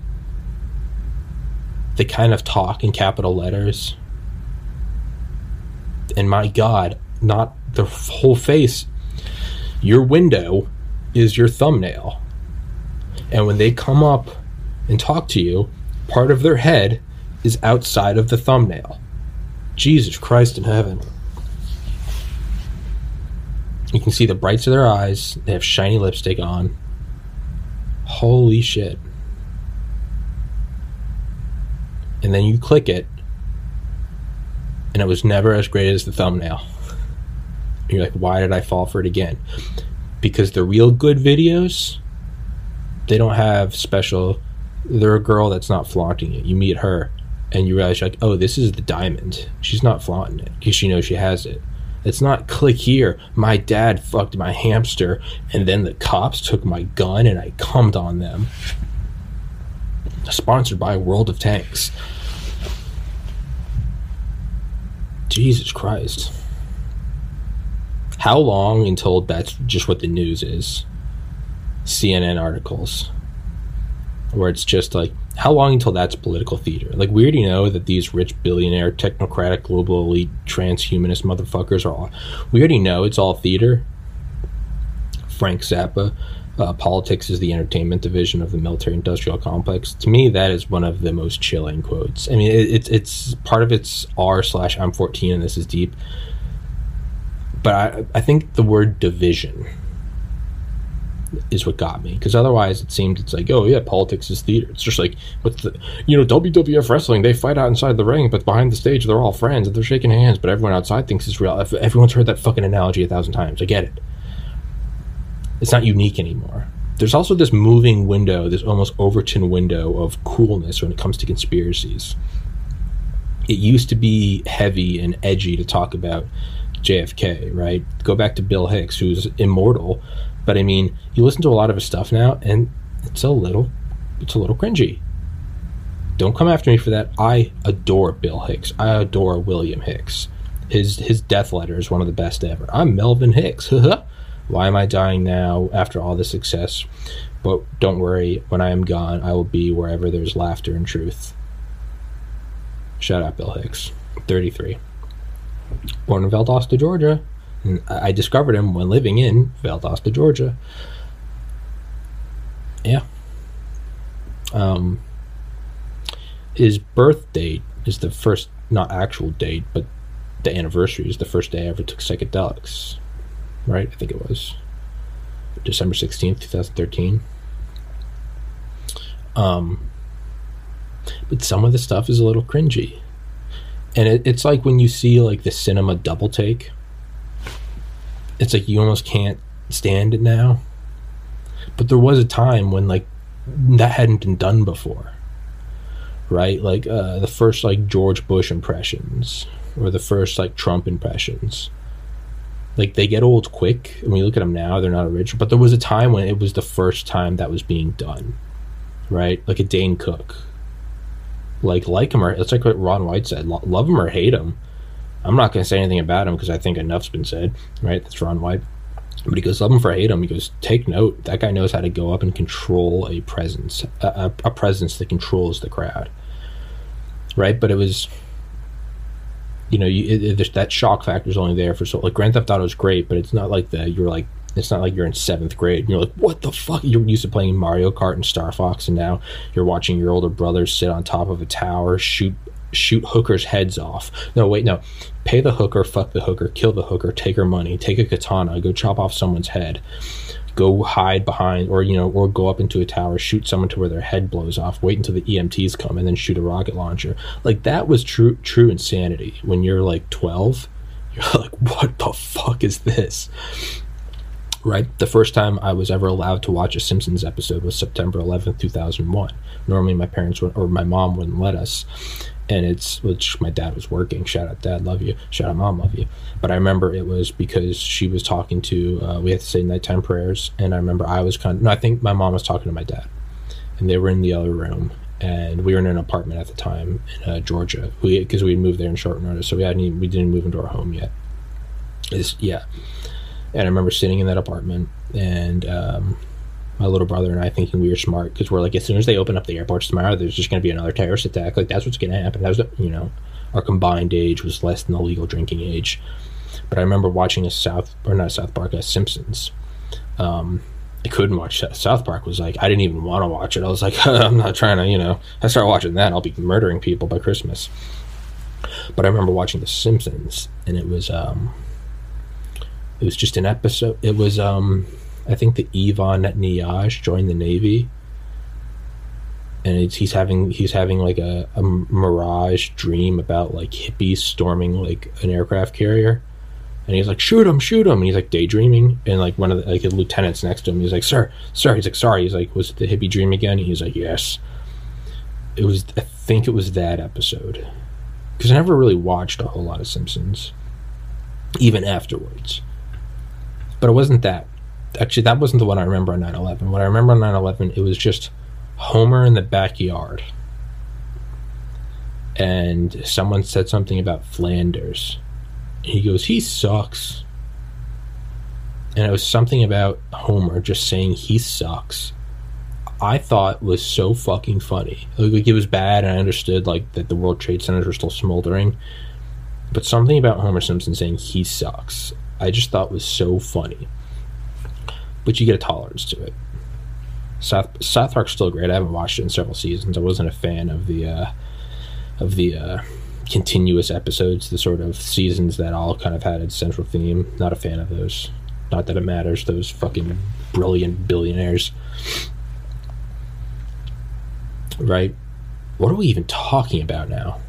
Speaker 2: They kind of talk in capital letters. And my God, not the whole face. Your window is your thumbnail and when they come up and talk to you, part of their head is outside of the thumbnail. Jesus Christ in heaven. You can see the brights of their eyes. They have shiny lipstick on. Holy shit. And then you click it, and it was never as great as the thumbnail. you're like, why did I fall for it again? Because the real good videos they don't have special. They're a girl that's not flaunting it. You meet her, and you realize like, oh, this is the diamond. She's not flaunting it because she knows she has it. It's not click here. My dad fucked my hamster, and then the cops took my gun and I cummed on them. Sponsored by World of Tanks. Jesus Christ. How long until that's just what the news is? CNN articles where it's just like, how long until that's political theater? Like, we already know that these rich billionaire, technocratic, global elite, transhumanist motherfuckers are all. We already know it's all theater. Frank Zappa, uh, politics is the entertainment division of the military industrial complex. To me, that is one of the most chilling quotes. I mean, it, it's it's part of it's R slash I'm 14 and this is deep. But I, I think the word division is what got me. Because otherwise it seemed it's like oh yeah politics is theater. It's just like what's the you know WWF wrestling they fight out inside the ring but behind the stage they're all friends and they're shaking hands but everyone outside thinks it's real. Everyone's heard that fucking analogy a thousand times. I get it. It's not unique anymore. There's also this moving window this almost Overton window of coolness when it comes to conspiracies. It used to be heavy and edgy to talk about JFK, right? Go back to Bill Hicks, who's immortal, but I mean, you listen to a lot of his stuff now, and it's a little, it's a little cringy. Don't come after me for that. I adore Bill Hicks. I adore William Hicks. His his death letter is one of the best ever. I'm Melvin Hicks. Why am I dying now after all this success? But don't worry, when I am gone, I will be wherever there's laughter and truth. Shout out Bill Hicks, 33. Born in Valdosta, Georgia. I discovered him when living in Valdosta, Georgia. Yeah. Um, his birth date is the first, not actual date, but the anniversary is the first day I ever took psychedelics. Right? I think it was December 16th, 2013. Um, but some of the stuff is a little cringy. And it, it's like when you see like the cinema double take it's like you almost can't stand it now. But there was a time when like that hadn't been done before. Right? Like uh, the first like George Bush impressions or the first like Trump impressions. Like they get old quick. And when you look at them now, they're not original. But there was a time when it was the first time that was being done. Right? Like a Dane Cook. Like like him or it's like what Ron White said. Love him or hate him I'm not going to say anything about him because I think enough's been said, right? That's Ron White. But he goes, love him for hate him. He goes, take note. That guy knows how to go up and control a presence, a, a, presence that controls the crowd, right? But it was, you know, you, it, that shock factor is only there for so. Like Grand Theft Auto is great, but it's not like the you're like it's not like you're in seventh grade and you're like, what the fuck? You're used to playing Mario Kart and Star Fox, and now you're watching your older brother sit on top of a tower, shoot shoot hookers' heads off. No, wait, no. Pay the hooker, fuck the hooker, kill the hooker, take her money, take a katana, go chop off someone's head, go hide behind, or, you know, or go up into a tower, shoot someone to where their head blows off, wait until the EMTs come, and then shoot a rocket launcher. Like, that was true, true insanity. When you're like 12, you're like, what the fuck is this? right? The first time I was ever allowed to watch a Simpsons episode was September 11th, 2001. Normally, my parents would, or my mom wouldn't let us. And it's, which my dad was working. Shout out, dad, love you. Shout out, mom, love you. But I remember it was because she was talking to, uh, we had to say nighttime prayers. And I remember I was kind of, no, I think my mom was talking to my dad. And they were in the other room. And we were in an apartment at the time in uh, Georgia. We, because we had moved there in short notice. So we hadn't, we didn't move into our home yet. Yeah and I remember sitting in that apartment and um, my little brother and I thinking we were smart because we're like, as soon as they open up the airports tomorrow, there's just going to be another terrorist attack. Like that's what's going to happen. That was, you know, our combined age was less than the legal drinking age. But I remember watching a South or not South Park, a Simpsons. Um, I couldn't watch South Park. Was like I didn't even want to watch it. I was like, I'm not trying to, you know. I start watching that, I'll be murdering people by Christmas. But I remember watching The Simpsons, and it was um, it was just an episode. It was, um, I think, the Ivan Niaj joined the Navy, and he's having he's having like a, a mirage dream about like hippies storming like an aircraft carrier, and he's like, "Shoot him, shoot him!" And he's like daydreaming, and like one of the like the lieutenants next to him, he's like, "Sir, sir," he's like, "Sorry," he's like, "Was it the hippie dream again?" He's like, "Yes." It was. I think it was that episode because I never really watched a whole lot of Simpsons, even afterwards. But it wasn't that. Actually, that wasn't the one I remember on 9 11. What I remember on 9 11, it was just Homer in the backyard. And someone said something about Flanders. He goes, he sucks. And it was something about Homer just saying he sucks. I thought was so fucking funny. Like it was bad, and I understood like that the World Trade Centers were still smoldering. But something about Homer Simpson saying he sucks I just thought was so funny. But you get a tolerance to it. South South Park's still great. I haven't watched it in several seasons. I wasn't a fan of the uh, of the uh, continuous episodes, the sort of seasons that all kind of had its central theme. Not a fan of those. Not that it matters. Those fucking brilliant billionaires. Right? What are we even talking about now?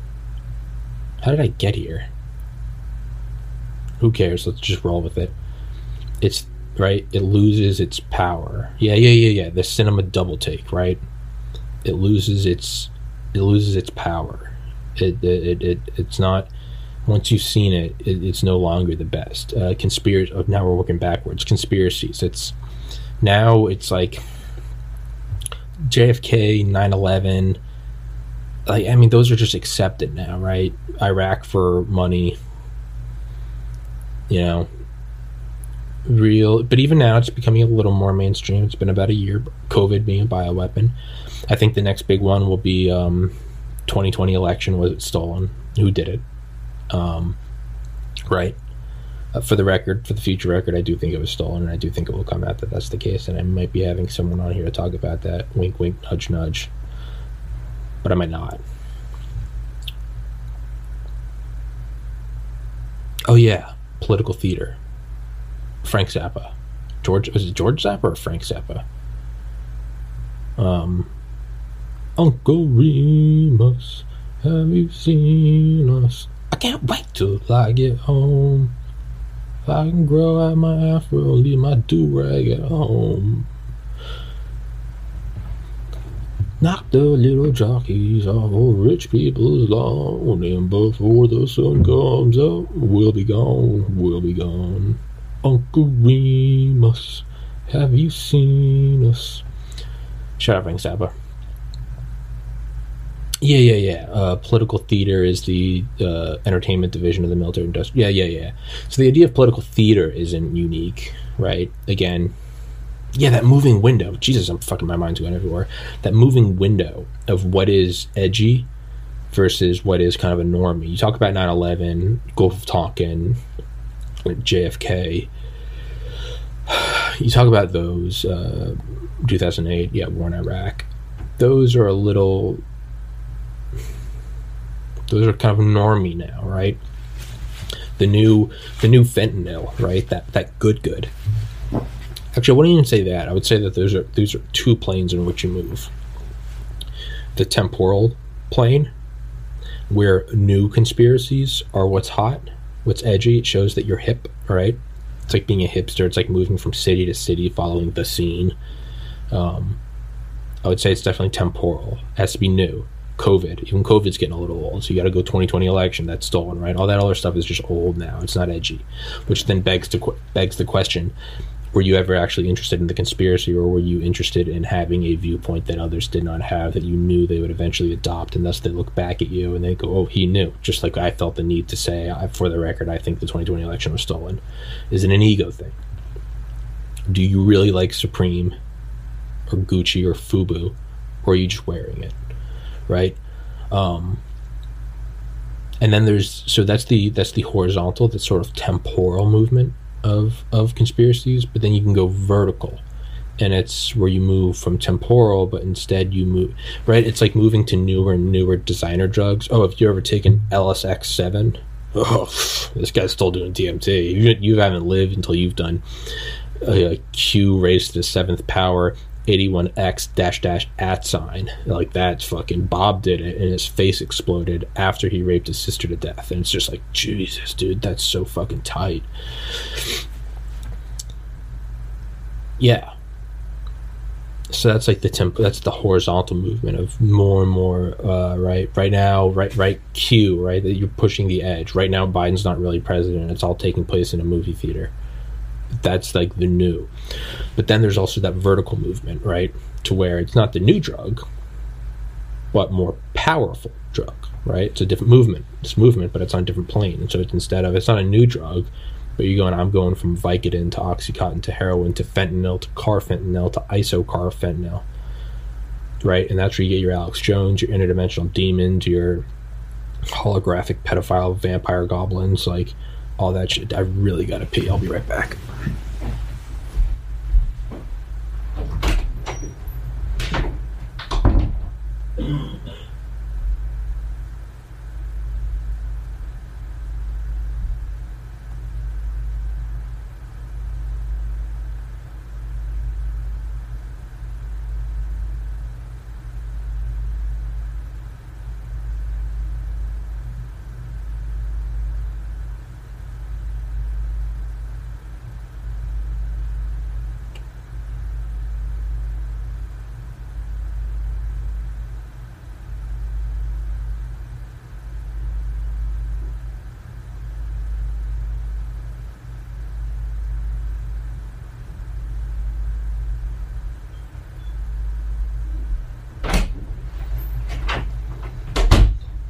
Speaker 2: How did I get here? who cares? Let's just roll with it. It's right. It loses its power. Yeah, yeah, yeah, yeah. The cinema double take, right? It loses its it loses its power. It it, it, it's not once you've seen it, it, it's no longer the best. Uh, conspiracy. Oh, now we're working backwards. Conspiracies. It's now it's like JFK, 9/11. Like I mean, those are just accepted now, right? Iraq for money, you know, real. But even now, it's becoming a little more mainstream. It's been about a year. COVID being a bioweapon. I think the next big one will be um, 2020 election. Was it stolen? Who did it? Um, right. Uh, for the record, for the future record, I do think it was stolen, and I do think it will come out that that's the case. And I might be having someone on here to talk about that. Wink, wink, nudge, nudge. But I might not. Oh yeah, political theater. Frank Zappa. George was it George Zappa or Frank Zappa? Um Uncle Remus, have you seen us? I can't wait till I get home. If I can grow out my afro, leave my do rag at home. Knock the little jockeys off of rich people's lawn, and before the sun comes up, we'll be gone, we'll be gone. Uncle Remus, have you seen us? Frank Zappa. Yeah, yeah, yeah. Uh, political theater is the uh, entertainment division of the military industrial. Yeah, yeah, yeah. So the idea of political theater isn't unique, right? Again, yeah, that moving window. Jesus, I'm fucking my mind's going everywhere. That moving window of what is edgy versus what is kind of a normie. You talk about 9/11, Gulf of Tonkin, JFK. You talk about those. Uh, 2008, yeah, war in Iraq. Those are a little Those are kind of normy now, right? The new the new fentanyl, right? That that good good. Actually, I wouldn't even say that. I would say that those are those are two planes in which you move. The temporal plane, where new conspiracies are what's hot, what's edgy. It shows that you're hip, right? It's like being a hipster. It's like moving from city to city, following the scene. Um, I would say it's definitely temporal. It has to be new. COVID, even COVID's getting a little old, so you got to go 2020 election. That's stolen, right? All that other stuff is just old now. It's not edgy, which then begs to begs the question: Were you ever actually interested in the conspiracy, or were you interested in having a viewpoint that others did not have that you knew they would eventually adopt, and thus they look back at you and they go, "Oh, he knew." Just like I felt the need to say, for the record, I think the 2020 election was stolen. Is it an ego thing? Do you really like Supreme? or Gucci or Fubu, or are you just wearing it, right? Um, and then there's so that's the that's the horizontal, that sort of temporal movement of of conspiracies. But then you can go vertical, and it's where you move from temporal, but instead you move right. It's like moving to newer and newer designer drugs. Oh, have you ever taken LSX seven? Oh, this guy's still doing DMT. You, you haven't lived until you've done a, a Q raised to the seventh power 81x dash dash at sign like that's fucking bob did it and his face exploded after he raped his sister to death and it's just like jesus dude that's so fucking tight yeah so that's like the temp that's the horizontal movement of more and more uh, right right now right right q right that you're pushing the edge right now biden's not really president it's all taking place in a movie theater that's like the new. But then there's also that vertical movement, right? To where it's not the new drug, but more powerful drug, right? It's a different movement. It's movement, but it's on a different plane. And so it's instead of it's not a new drug, but you're going I'm going from Vicodin to Oxycontin to heroin to fentanyl to carfentanyl to isocarfentanyl, Right? And that's where you get your Alex Jones, your interdimensional demons, your holographic pedophile vampire goblins, like all that shit. I really gotta pee. I'll be right back.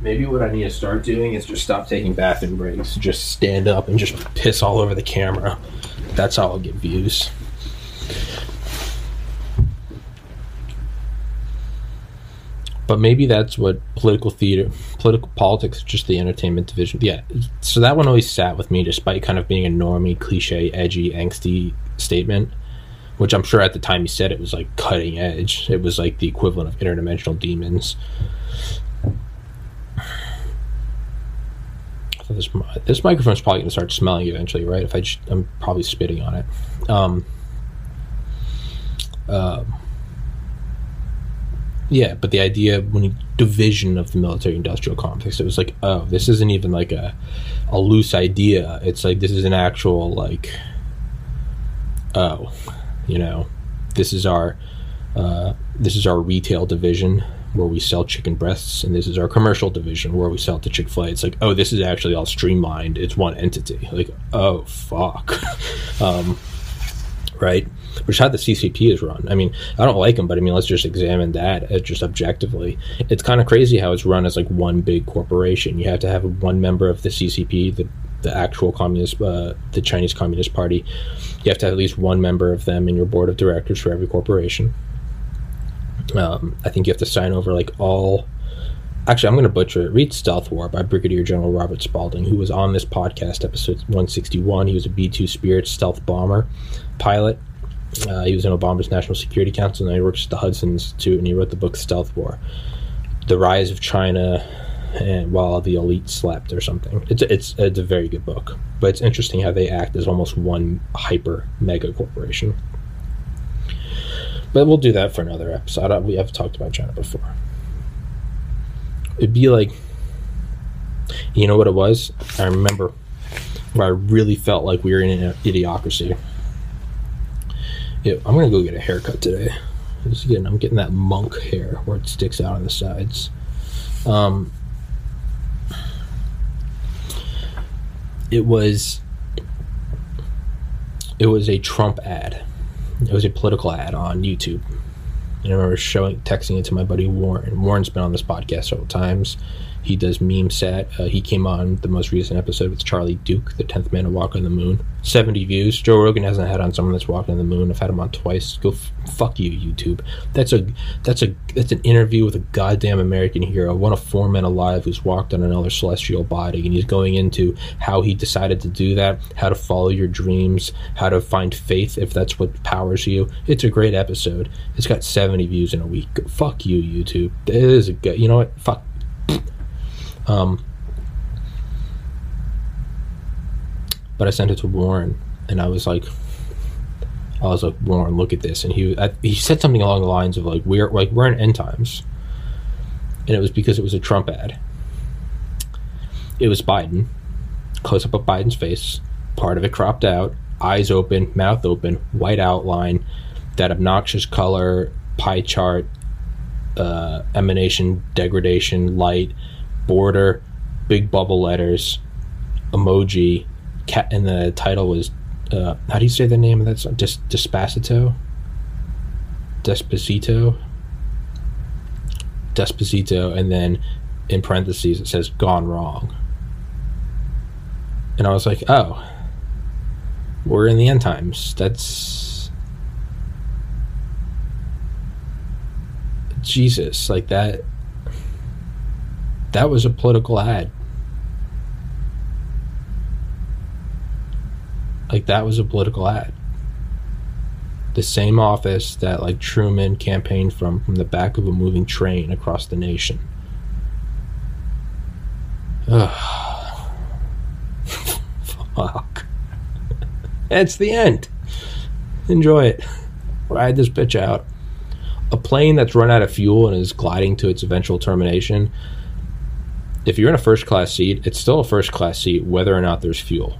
Speaker 2: Maybe what I need to start doing is just stop taking bathroom breaks. Just stand up and just piss all over the camera. That's how I'll get views. But maybe that's what political theater, political politics, just the entertainment division. Yeah. So that one always sat with me, despite kind of being a normie, cliche, edgy, angsty statement which I'm sure at the time he said it was like cutting edge. It was like the equivalent of interdimensional demons. This this microphone's probably going to start smelling eventually, right? If I just, I'm probably spitting on it. Um, uh, yeah, but the idea when you division of the military industrial complex, it was like, oh, this isn't even like a a loose idea. It's like this is an actual like, oh, you know, this is our uh, this is our retail division where we sell chicken breasts, and this is our commercial division where we sell to Chick Fil A. It's like, oh, this is actually all streamlined. It's one entity. Like, oh fuck, um, right? Which is how the CCP is run. I mean, I don't like them, but I mean, let's just examine that as just objectively. It's kind of crazy how it's run as like one big corporation. You have to have one member of the CCP, the the actual communist, uh, the Chinese Communist Party. You have to have at least one member of them in your board of directors for every corporation um, I think you have to sign over like all. Actually, I'm going to butcher it. Read Stealth War by Brigadier General Robert Spalding, who was on this podcast, episode 161. He was a B 2 Spirit stealth bomber pilot. Uh, he was in Obama's National Security Council, and he works at the Hudson Institute, and he wrote the book Stealth War The Rise of China and while the elite slept or something. It's it's it's a very good book, but it's interesting how they act as almost one hyper mega corporation. But we'll do that for another episode. We have talked about China before. It'd be like, you know what it was? I remember where I really felt like we were in an idiocracy. Yeah, I'm gonna go get a haircut today. Just getting, I'm getting that monk hair where it sticks out on the sides. Um, it was it was a Trump ad. It was a political ad on YouTube. And I remember showing texting it to my buddy Warren. Warren's been on this podcast several times. He does meme set. Uh, he came on the most recent episode with Charlie Duke, the tenth man to walk on the moon. Seventy views. Joe Rogan hasn't had on someone that's walked on the moon. I've had him on twice. Go f- fuck you, YouTube. That's a that's a that's an interview with a goddamn American hero, one of four men alive who's walked on another celestial body, and he's going into how he decided to do that, how to follow your dreams, how to find faith if that's what powers you. It's a great episode. It's got seventy views in a week. Fuck you, YouTube. It is a good. You know what? Fuck um, but I sent it to Warren, and I was like, I was like, Warren, look at this, and he I, he said something along the lines of like, we're like we're in end times, and it was because it was a Trump ad. It was Biden, close up of Biden's face, part of it cropped out, eyes open, mouth open, white outline, that obnoxious color, pie chart, uh, emanation, degradation, light border, big bubble letters, emoji, cat, and the title was uh, how do you say the name of that song? Des- Despacito, Despacito, Despacito, and then in parentheses it says "gone wrong," and I was like, oh, we're in the end times. That's Jesus, like that that was a political ad. Like that was a political ad. The same office that like Truman campaigned from from the back of a moving train across the nation. Ugh. Fuck. It's the end. Enjoy it. Ride this bitch out. A plane that's run out of fuel and is gliding to its eventual termination if you're in a first class seat, it's still a first class seat whether or not there's fuel.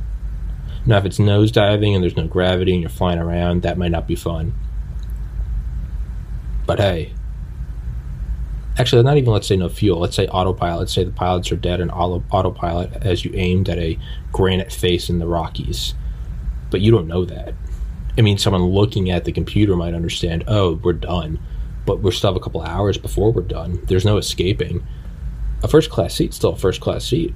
Speaker 2: Now, if it's nose diving and there's no gravity and you're flying around, that might not be fun. But hey, actually, not even let's say no fuel. Let's say autopilot. Let's say the pilots are dead and autopilot as you aimed at a granite face in the Rockies. But you don't know that. I mean, someone looking at the computer might understand, oh, we're done. But we're still have a couple hours before we're done. There's no escaping a first class seat still a first class seat.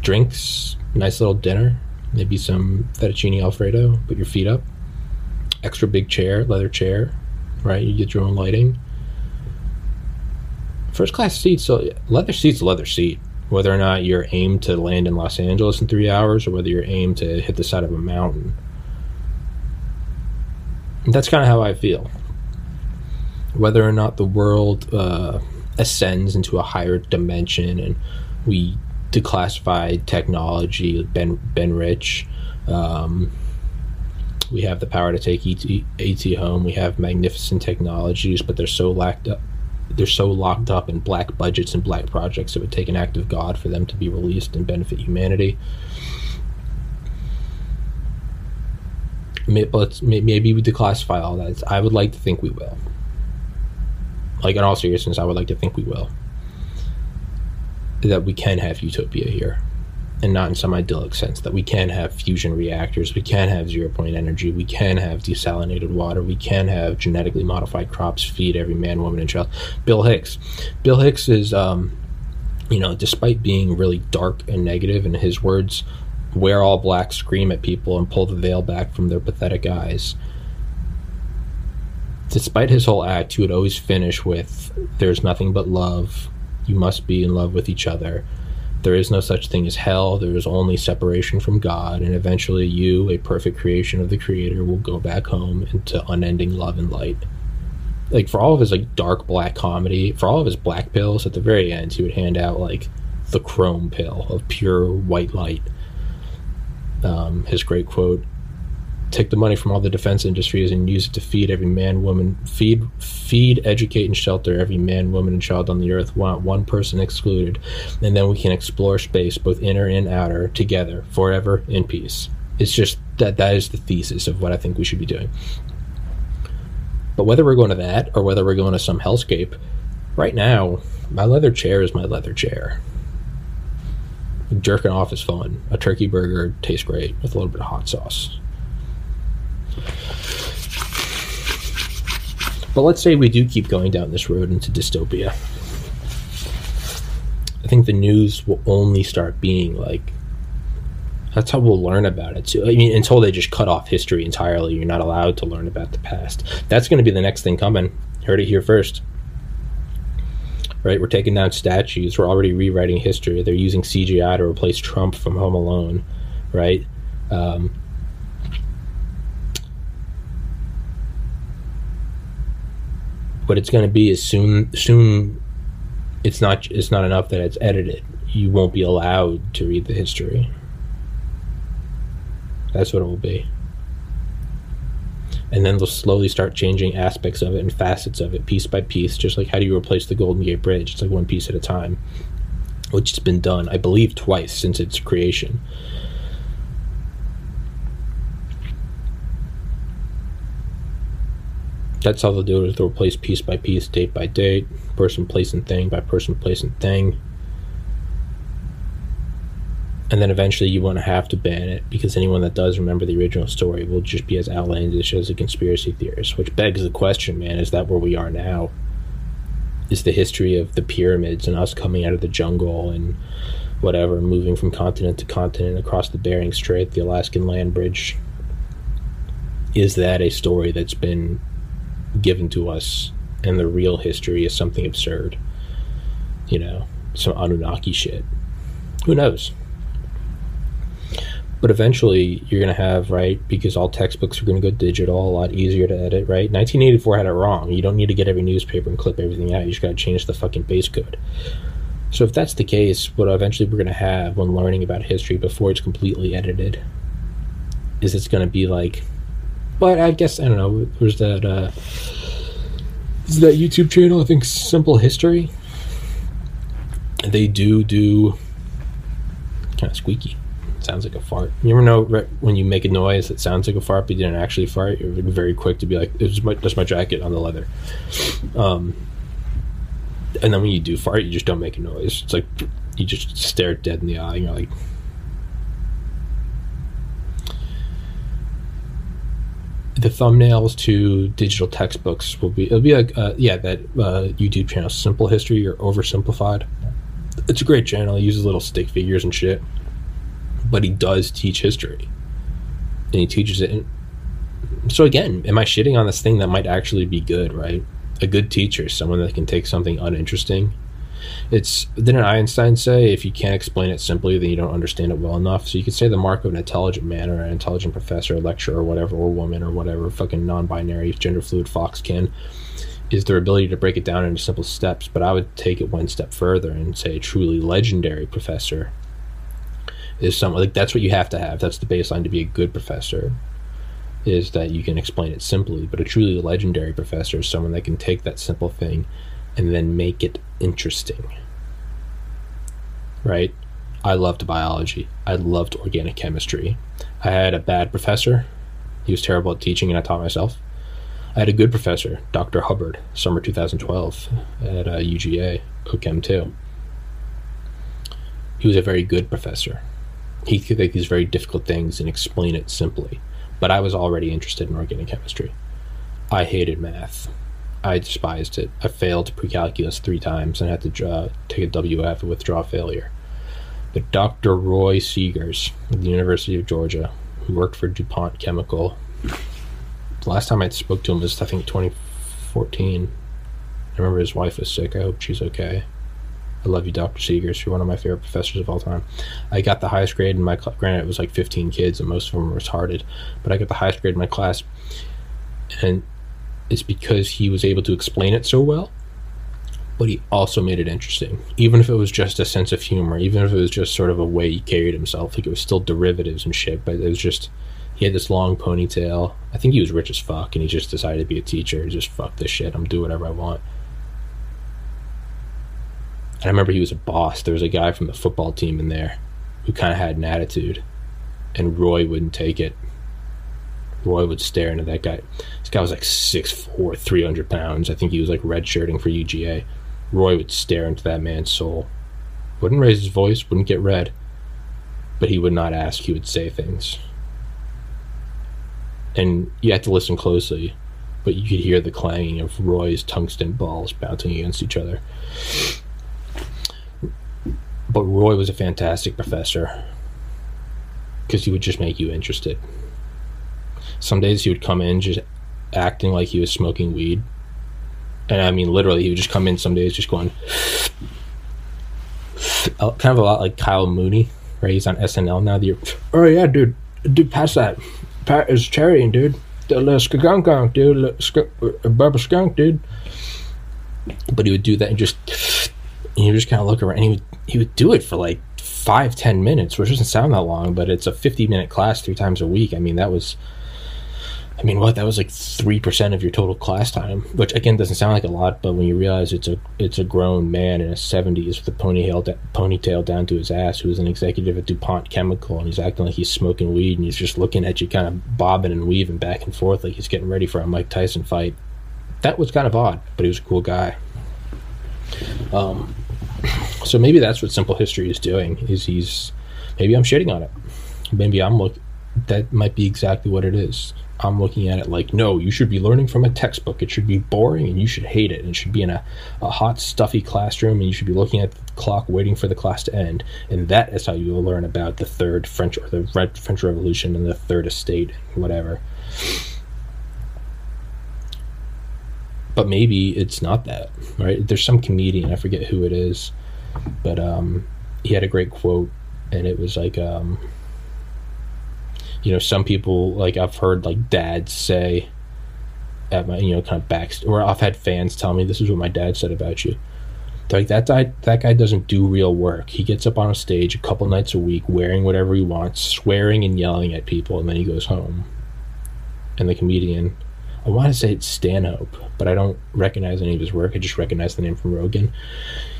Speaker 2: Drinks, nice little dinner, maybe some fettuccine alfredo. Put your feet up. Extra big chair, leather chair, right? You get your own lighting. First class seat, so leather seat's leather seat. Whether or not you're aimed to land in Los Angeles in three hours, or whether you're aimed to hit the side of a mountain. That's kind of how I feel whether or not the world uh, ascends into a higher dimension and we declassify technology, Ben Ben Rich. Um, we have the power to take ET, AT home. We have magnificent technologies, but they're so locked up. They're so locked up in black budgets and black projects. It would take an act of God for them to be released and benefit humanity. Maybe we declassify all that. I would like to think we will like in all seriousness, I would like to think we will. That we can have utopia here, and not in some idyllic sense. That we can have fusion reactors, we can have zero point energy, we can have desalinated water, we can have genetically modified crops feed every man, woman, and child. Bill Hicks, Bill Hicks is, um, you know, despite being really dark and negative in his words, wear all black, scream at people, and pull the veil back from their pathetic eyes despite his whole act, he would always finish with, There's nothing but love. You must be in love with each other. There is no such thing as hell. There is only separation from God. And eventually, you, a perfect creation of the Creator, will go back home into unending love and light. like for all of his like dark black comedy, for all of his black pills, at the very end he would hand out like the chrome pill of pure white light. Um, his great quote take the money from all the defense industries and use it to feed every man, woman, feed, feed, educate, and shelter every man, woman, and child on the earth. Want one person excluded, and then we can explore space, both inner and outer, together, forever in peace. It's just that that is the thesis of what I think we should be doing. But whether we're going to that or whether we're going to some hellscape, right now, my leather chair is my leather chair. Jerking off is fun. A turkey burger tastes great with a little bit of hot sauce. But let's say we do keep going down this road into dystopia. I think the news will only start being like that's how we'll learn about it too. I mean, until they just cut off history entirely, you're not allowed to learn about the past. That's going to be the next thing coming. Heard it here first. Right? We're taking down statues. We're already rewriting history. They're using CGI to replace Trump from Home Alone. Right? Um, what it's going to be is soon soon it's not it's not enough that it's edited. You won't be allowed to read the history. That's what it will be. And then they'll slowly start changing aspects of it and facets of it piece by piece just like how do you replace the golden gate bridge? It's like one piece at a time which has been done i believe twice since its creation that's how they'll do it is they'll replace piece by piece, date by date, person, place, and thing by person, place, and thing. And then eventually you won't have to ban it because anyone that does remember the original story will just be as outlandish as a conspiracy theorist. Which begs the question, man, is that where we are now? Is the history of the pyramids and us coming out of the jungle and whatever, moving from continent to continent across the Bering Strait, the Alaskan land bridge? Is that a story that's been given to us and the real history is something absurd. You know, some Anunnaki shit. Who knows? But eventually, you're going to have, right, because all textbooks are going to go digital, a lot easier to edit, right? 1984 had it wrong. You don't need to get every newspaper and clip everything out. You just got to change the fucking base code. So, if that's the case, what eventually we're going to have when learning about history before it's completely edited is it's going to be like but I guess I don't know. There's that uh, that YouTube channel? I think Simple History. They do do kind of squeaky. Sounds like a fart. You ever know right, when you make a noise that sounds like a fart, but you didn't actually fart? You're very quick to be like, "It's my that's my jacket on the leather." Um, and then when you do fart, you just don't make a noise. It's like you just stare dead in the eye, and you're like, the thumbnails to digital textbooks will be it'll be like uh, yeah that uh, YouTube channel Simple History or Oversimplified. It's a great channel. He uses little stick figures and shit, but he does teach history, and he teaches it. In, so again, am I shitting on this thing that might actually be good? Right, a good teacher, someone that can take something uninteresting it's didn't Einstein say if you can't explain it simply, then you don't understand it well enough. So you could say the mark of an intelligent man or an intelligent professor, or lecturer, or whatever, or woman, or whatever, fucking non-binary, gender fluid foxkin, is their ability to break it down into simple steps. But I would take it one step further and say a truly legendary professor is someone like that's what you have to have. That's the baseline to be a good professor. Is that you can explain it simply, but a truly legendary professor is someone that can take that simple thing and then make it interesting. Right? I loved biology. I loved organic chemistry. I had a bad professor. He was terrible at teaching, and I taught myself. I had a good professor, Dr. Hubbard, summer 2012 at uh, UGA, OChem 2. He was a very good professor. He could take these very difficult things and explain it simply. But I was already interested in organic chemistry. I hated math. I despised it. I failed pre-calculus three times and had to draw, take a WF, a withdraw failure. But Dr. Roy Seegers at the University of Georgia, who worked for DuPont Chemical, the last time I spoke to him was, I think, 2014. I remember his wife was sick. I hope she's okay. I love you, Dr. Seegers. You're one of my favorite professors of all time. I got the highest grade in my class. Granted, it was like 15 kids, and most of them were retarded, but I got the highest grade in my class. And is because he was able to explain it so well, but he also made it interesting. Even if it was just a sense of humor, even if it was just sort of a way he carried himself, like it was still derivatives and shit, but it was just he had this long ponytail. I think he was rich as fuck, and he just decided to be a teacher. He Just fuck this shit. I'm do whatever I want. And I remember he was a boss. There was a guy from the football team in there who kind of had an attitude, and Roy wouldn't take it. Roy would stare into that guy. This guy was like 6'4, 300 pounds. I think he was like redshirting for UGA. Roy would stare into that man's soul. Wouldn't raise his voice, wouldn't get red, but he would not ask, he would say things. And you had to listen closely, but you could hear the clanging of Roy's tungsten balls bouncing against each other. But Roy was a fantastic professor because he would just make you interested. Some days he would come in just acting like he was smoking weed. And I mean, literally, he would just come in some days just going, kind of a lot like Kyle Mooney, right? He's on SNL now. The oh yeah, dude, dude, pass that. Pat is cherry, dude. The little skunk, dude, skunk, uh, skunk, dude. But he would do that and just, and you just kind of look around. And he would he would do it for like five ten minutes, which doesn't sound that long, but it's a fifty minute class three times a week. I mean, that was I mean, what that was like three percent of your total class time, which again doesn't sound like a lot, but when you realize it's a it's a grown man in his seventies with a ponytail ponytail down to his ass, who's an executive at DuPont Chemical, and he's acting like he's smoking weed, and he's just looking at you, kind of bobbing and weaving back and forth like he's getting ready for a Mike Tyson fight. That was kind of odd, but he was a cool guy. Um, so maybe that's what Simple History is doing. Is he's maybe I'm shitting on it. Maybe I'm look. That might be exactly what it is I'm looking at it like, no, you should be learning from a textbook. It should be boring and you should hate it. And it should be in a, a hot, stuffy classroom and you should be looking at the clock waiting for the class to end. And that is how you will learn about the third French or the Red French Revolution and the third estate, whatever. But maybe it's not that, right? There's some comedian, I forget who it is, but um, he had a great quote and it was like, um, you know, some people like I've heard like dads say at my you know kind of back or I've had fans tell me this is what my dad said about you. They're like that guy that guy doesn't do real work. He gets up on a stage a couple nights a week wearing whatever he wants, swearing and yelling at people, and then he goes home. And the comedian I want to say it's Stanhope, but I don't recognize any of his work. I just recognize the name from Rogan.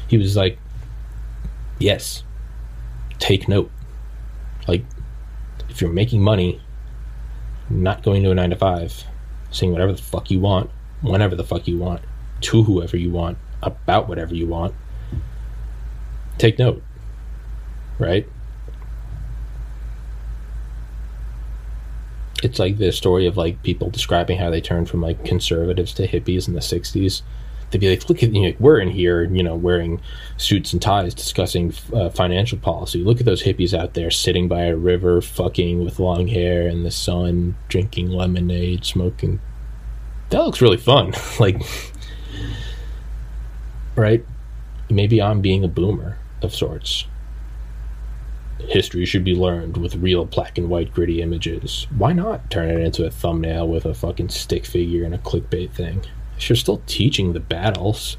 Speaker 2: He was like, Yes, take note. Like, if you're making money, not going to a nine to five, saying whatever the fuck you want, whenever the fuck you want, to whoever you want, about whatever you want, take note. Right? It's like the story of like people describing how they turned from like conservatives to hippies in the 60s they'd be like, look at you know, we're in here, you know, wearing suits and ties, discussing uh, financial policy. Look at those hippies out there sitting by a river, fucking with long hair in the sun, drinking lemonade, smoking. That looks really fun. like, right? Maybe I'm being a boomer of sorts. History should be learned with real black and white gritty images. Why not turn it into a thumbnail with a fucking stick figure and a clickbait thing? If you're still teaching the battles,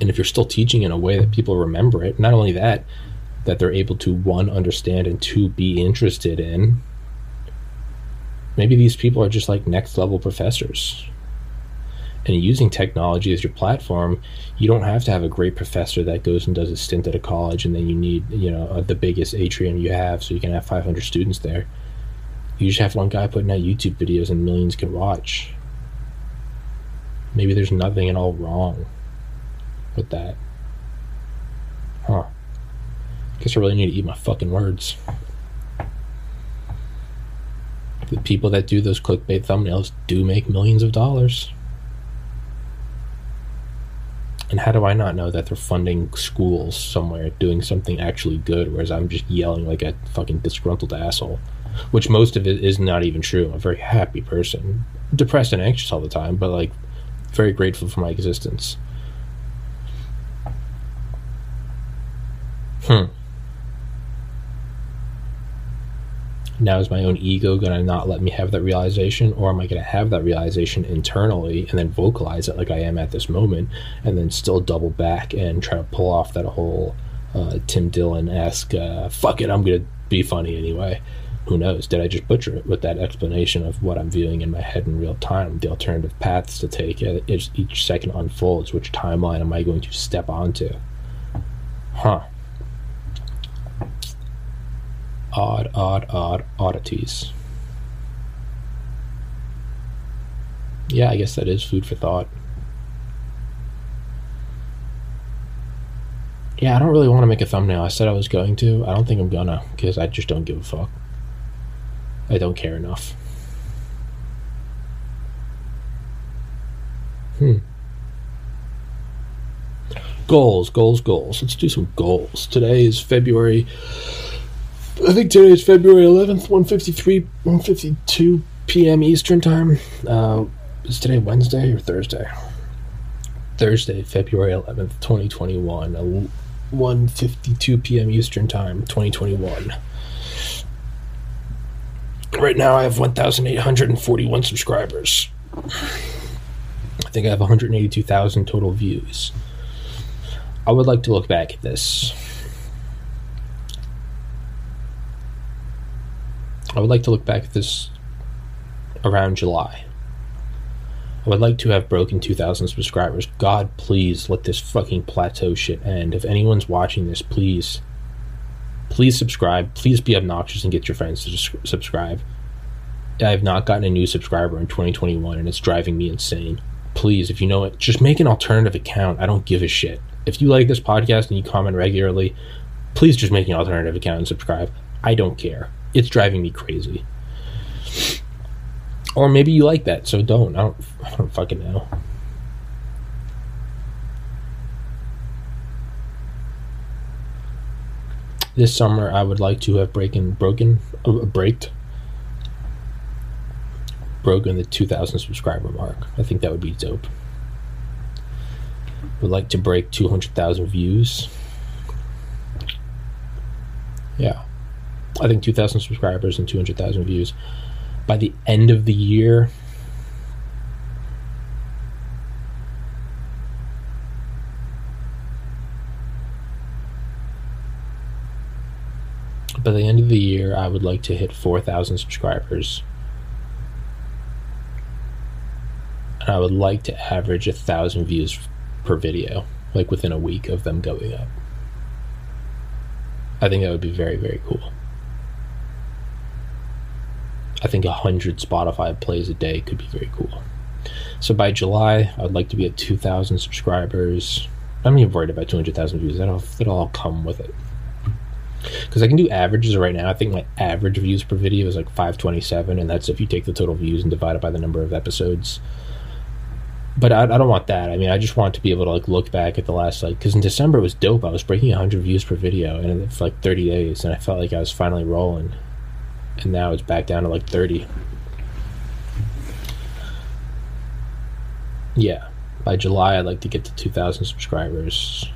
Speaker 2: and if you're still teaching in a way that people remember it, not only that, that they're able to one understand and two be interested in, maybe these people are just like next level professors. And using technology as your platform, you don't have to have a great professor that goes and does a stint at a college, and then you need you know the biggest atrium you have, so you can have 500 students there. You just have one guy putting out YouTube videos and millions can watch maybe there's nothing at all wrong with that. Huh. Guess I really need to eat my fucking words. The people that do those clickbait thumbnails do make millions of dollars. And how do I not know that they're funding schools somewhere doing something actually good, whereas I'm just yelling like a fucking disgruntled asshole? Which most of it is not even true. I'm a very happy person. Depressed and anxious all the time, but like very grateful for my existence. Hmm. Now, is my own ego going to not let me have that realization, or am I going to have that realization internally and then vocalize it like I am at this moment, and then still double back and try to pull off that whole uh, Tim Dillon esque, uh, fuck it, I'm going to be funny anyway? Who knows? Did I just butcher it with that explanation of what I'm viewing in my head in real time, the alternative paths to take as each second unfolds? Which timeline am I going to step onto? Huh odd, odd, odd oddities. Yeah, I guess that is food for thought. Yeah, I don't really want to make a thumbnail. I said I was going to. I don't think I'm gonna, because I just don't give a fuck. I don't care enough. Hmm. Goals, goals, goals. Let's do some goals. Today is February I think today is February 11th, 153, 152 p.m. Eastern Time. Uh, is today Wednesday or Thursday? Thursday, February 11th, 2021, 152 p.m. Eastern Time, 2021. Right now, I have 1,841 subscribers. I think I have 182,000 total views. I would like to look back at this I would like to look back at this around July. I would like to have broken 2,000 subscribers. God, please let this fucking plateau shit end. If anyone's watching this, please, please subscribe. Please be obnoxious and get your friends to subscribe. I have not gotten a new subscriber in 2021 and it's driving me insane. Please, if you know it, just make an alternative account. I don't give a shit. If you like this podcast and you comment regularly, please just make an alternative account and subscribe. I don't care it's driving me crazy. Or maybe you like that, so don't. I don't, I don't fucking know. This summer, I would like to have breaking, broken, uh, braked, broken the 2,000 subscriber mark. I think that would be dope. Would like to break 200,000 views. Yeah. I think 2,000 subscribers and 200,000 views. By the end of the year, by the end of the year, I would like to hit 4,000 subscribers. And I would like to average a thousand views per video, like within a week of them going up. I think that would be very, very cool. I think 100 Spotify plays a day could be very cool. So by July, I'd like to be at 2,000 subscribers. I'm even worried about 200,000 views. That'll, that'll all come with it. Because I can do averages right now. I think my average views per video is like 527, and that's if you take the total views and divide it by the number of episodes. But I, I don't want that. I mean, I just want to be able to like look back at the last like because in December it was dope. I was breaking 100 views per video, and for like 30 days, and I felt like I was finally rolling and now it's back down to like 30. Yeah, by July I'd like to get to 2,000 subscribers.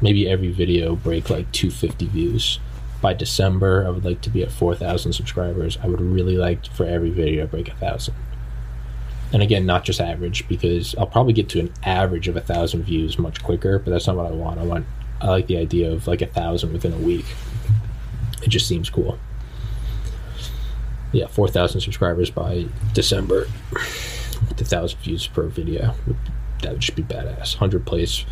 Speaker 2: Maybe every video break like 250 views. By December, I would like to be at 4,000 subscribers. I would really like for every video to break a thousand. And again, not just average, because I'll probably get to an average of a thousand views much quicker. But that's not what I want. I want, I like the idea of like a thousand within a week. It just seems cool yeah, 4,000 subscribers by December. With thousand views per video. That would just be badass. 100 plays.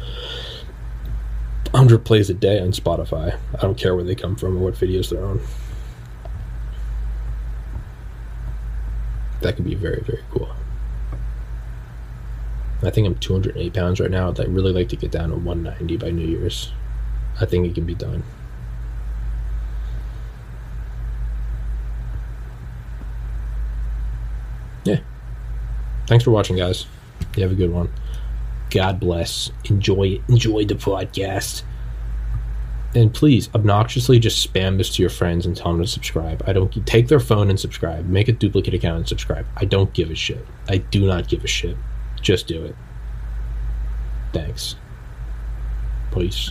Speaker 2: 100 plays a day on Spotify. I don't care where they come from or what videos they're on. That could be very, very cool. I think I'm 208 pounds right now. I'd really like to get down to 190 by New Year's. I think it can be done. yeah. Thanks for watching, guys. You have a good one. God bless. Enjoy enjoy the podcast. And please, obnoxiously just spam this to your friends and tell them to subscribe. I don't take their phone and subscribe. Make a duplicate account and subscribe. I don't give a shit. I do not give a shit. Just do it. Thanks. Peace.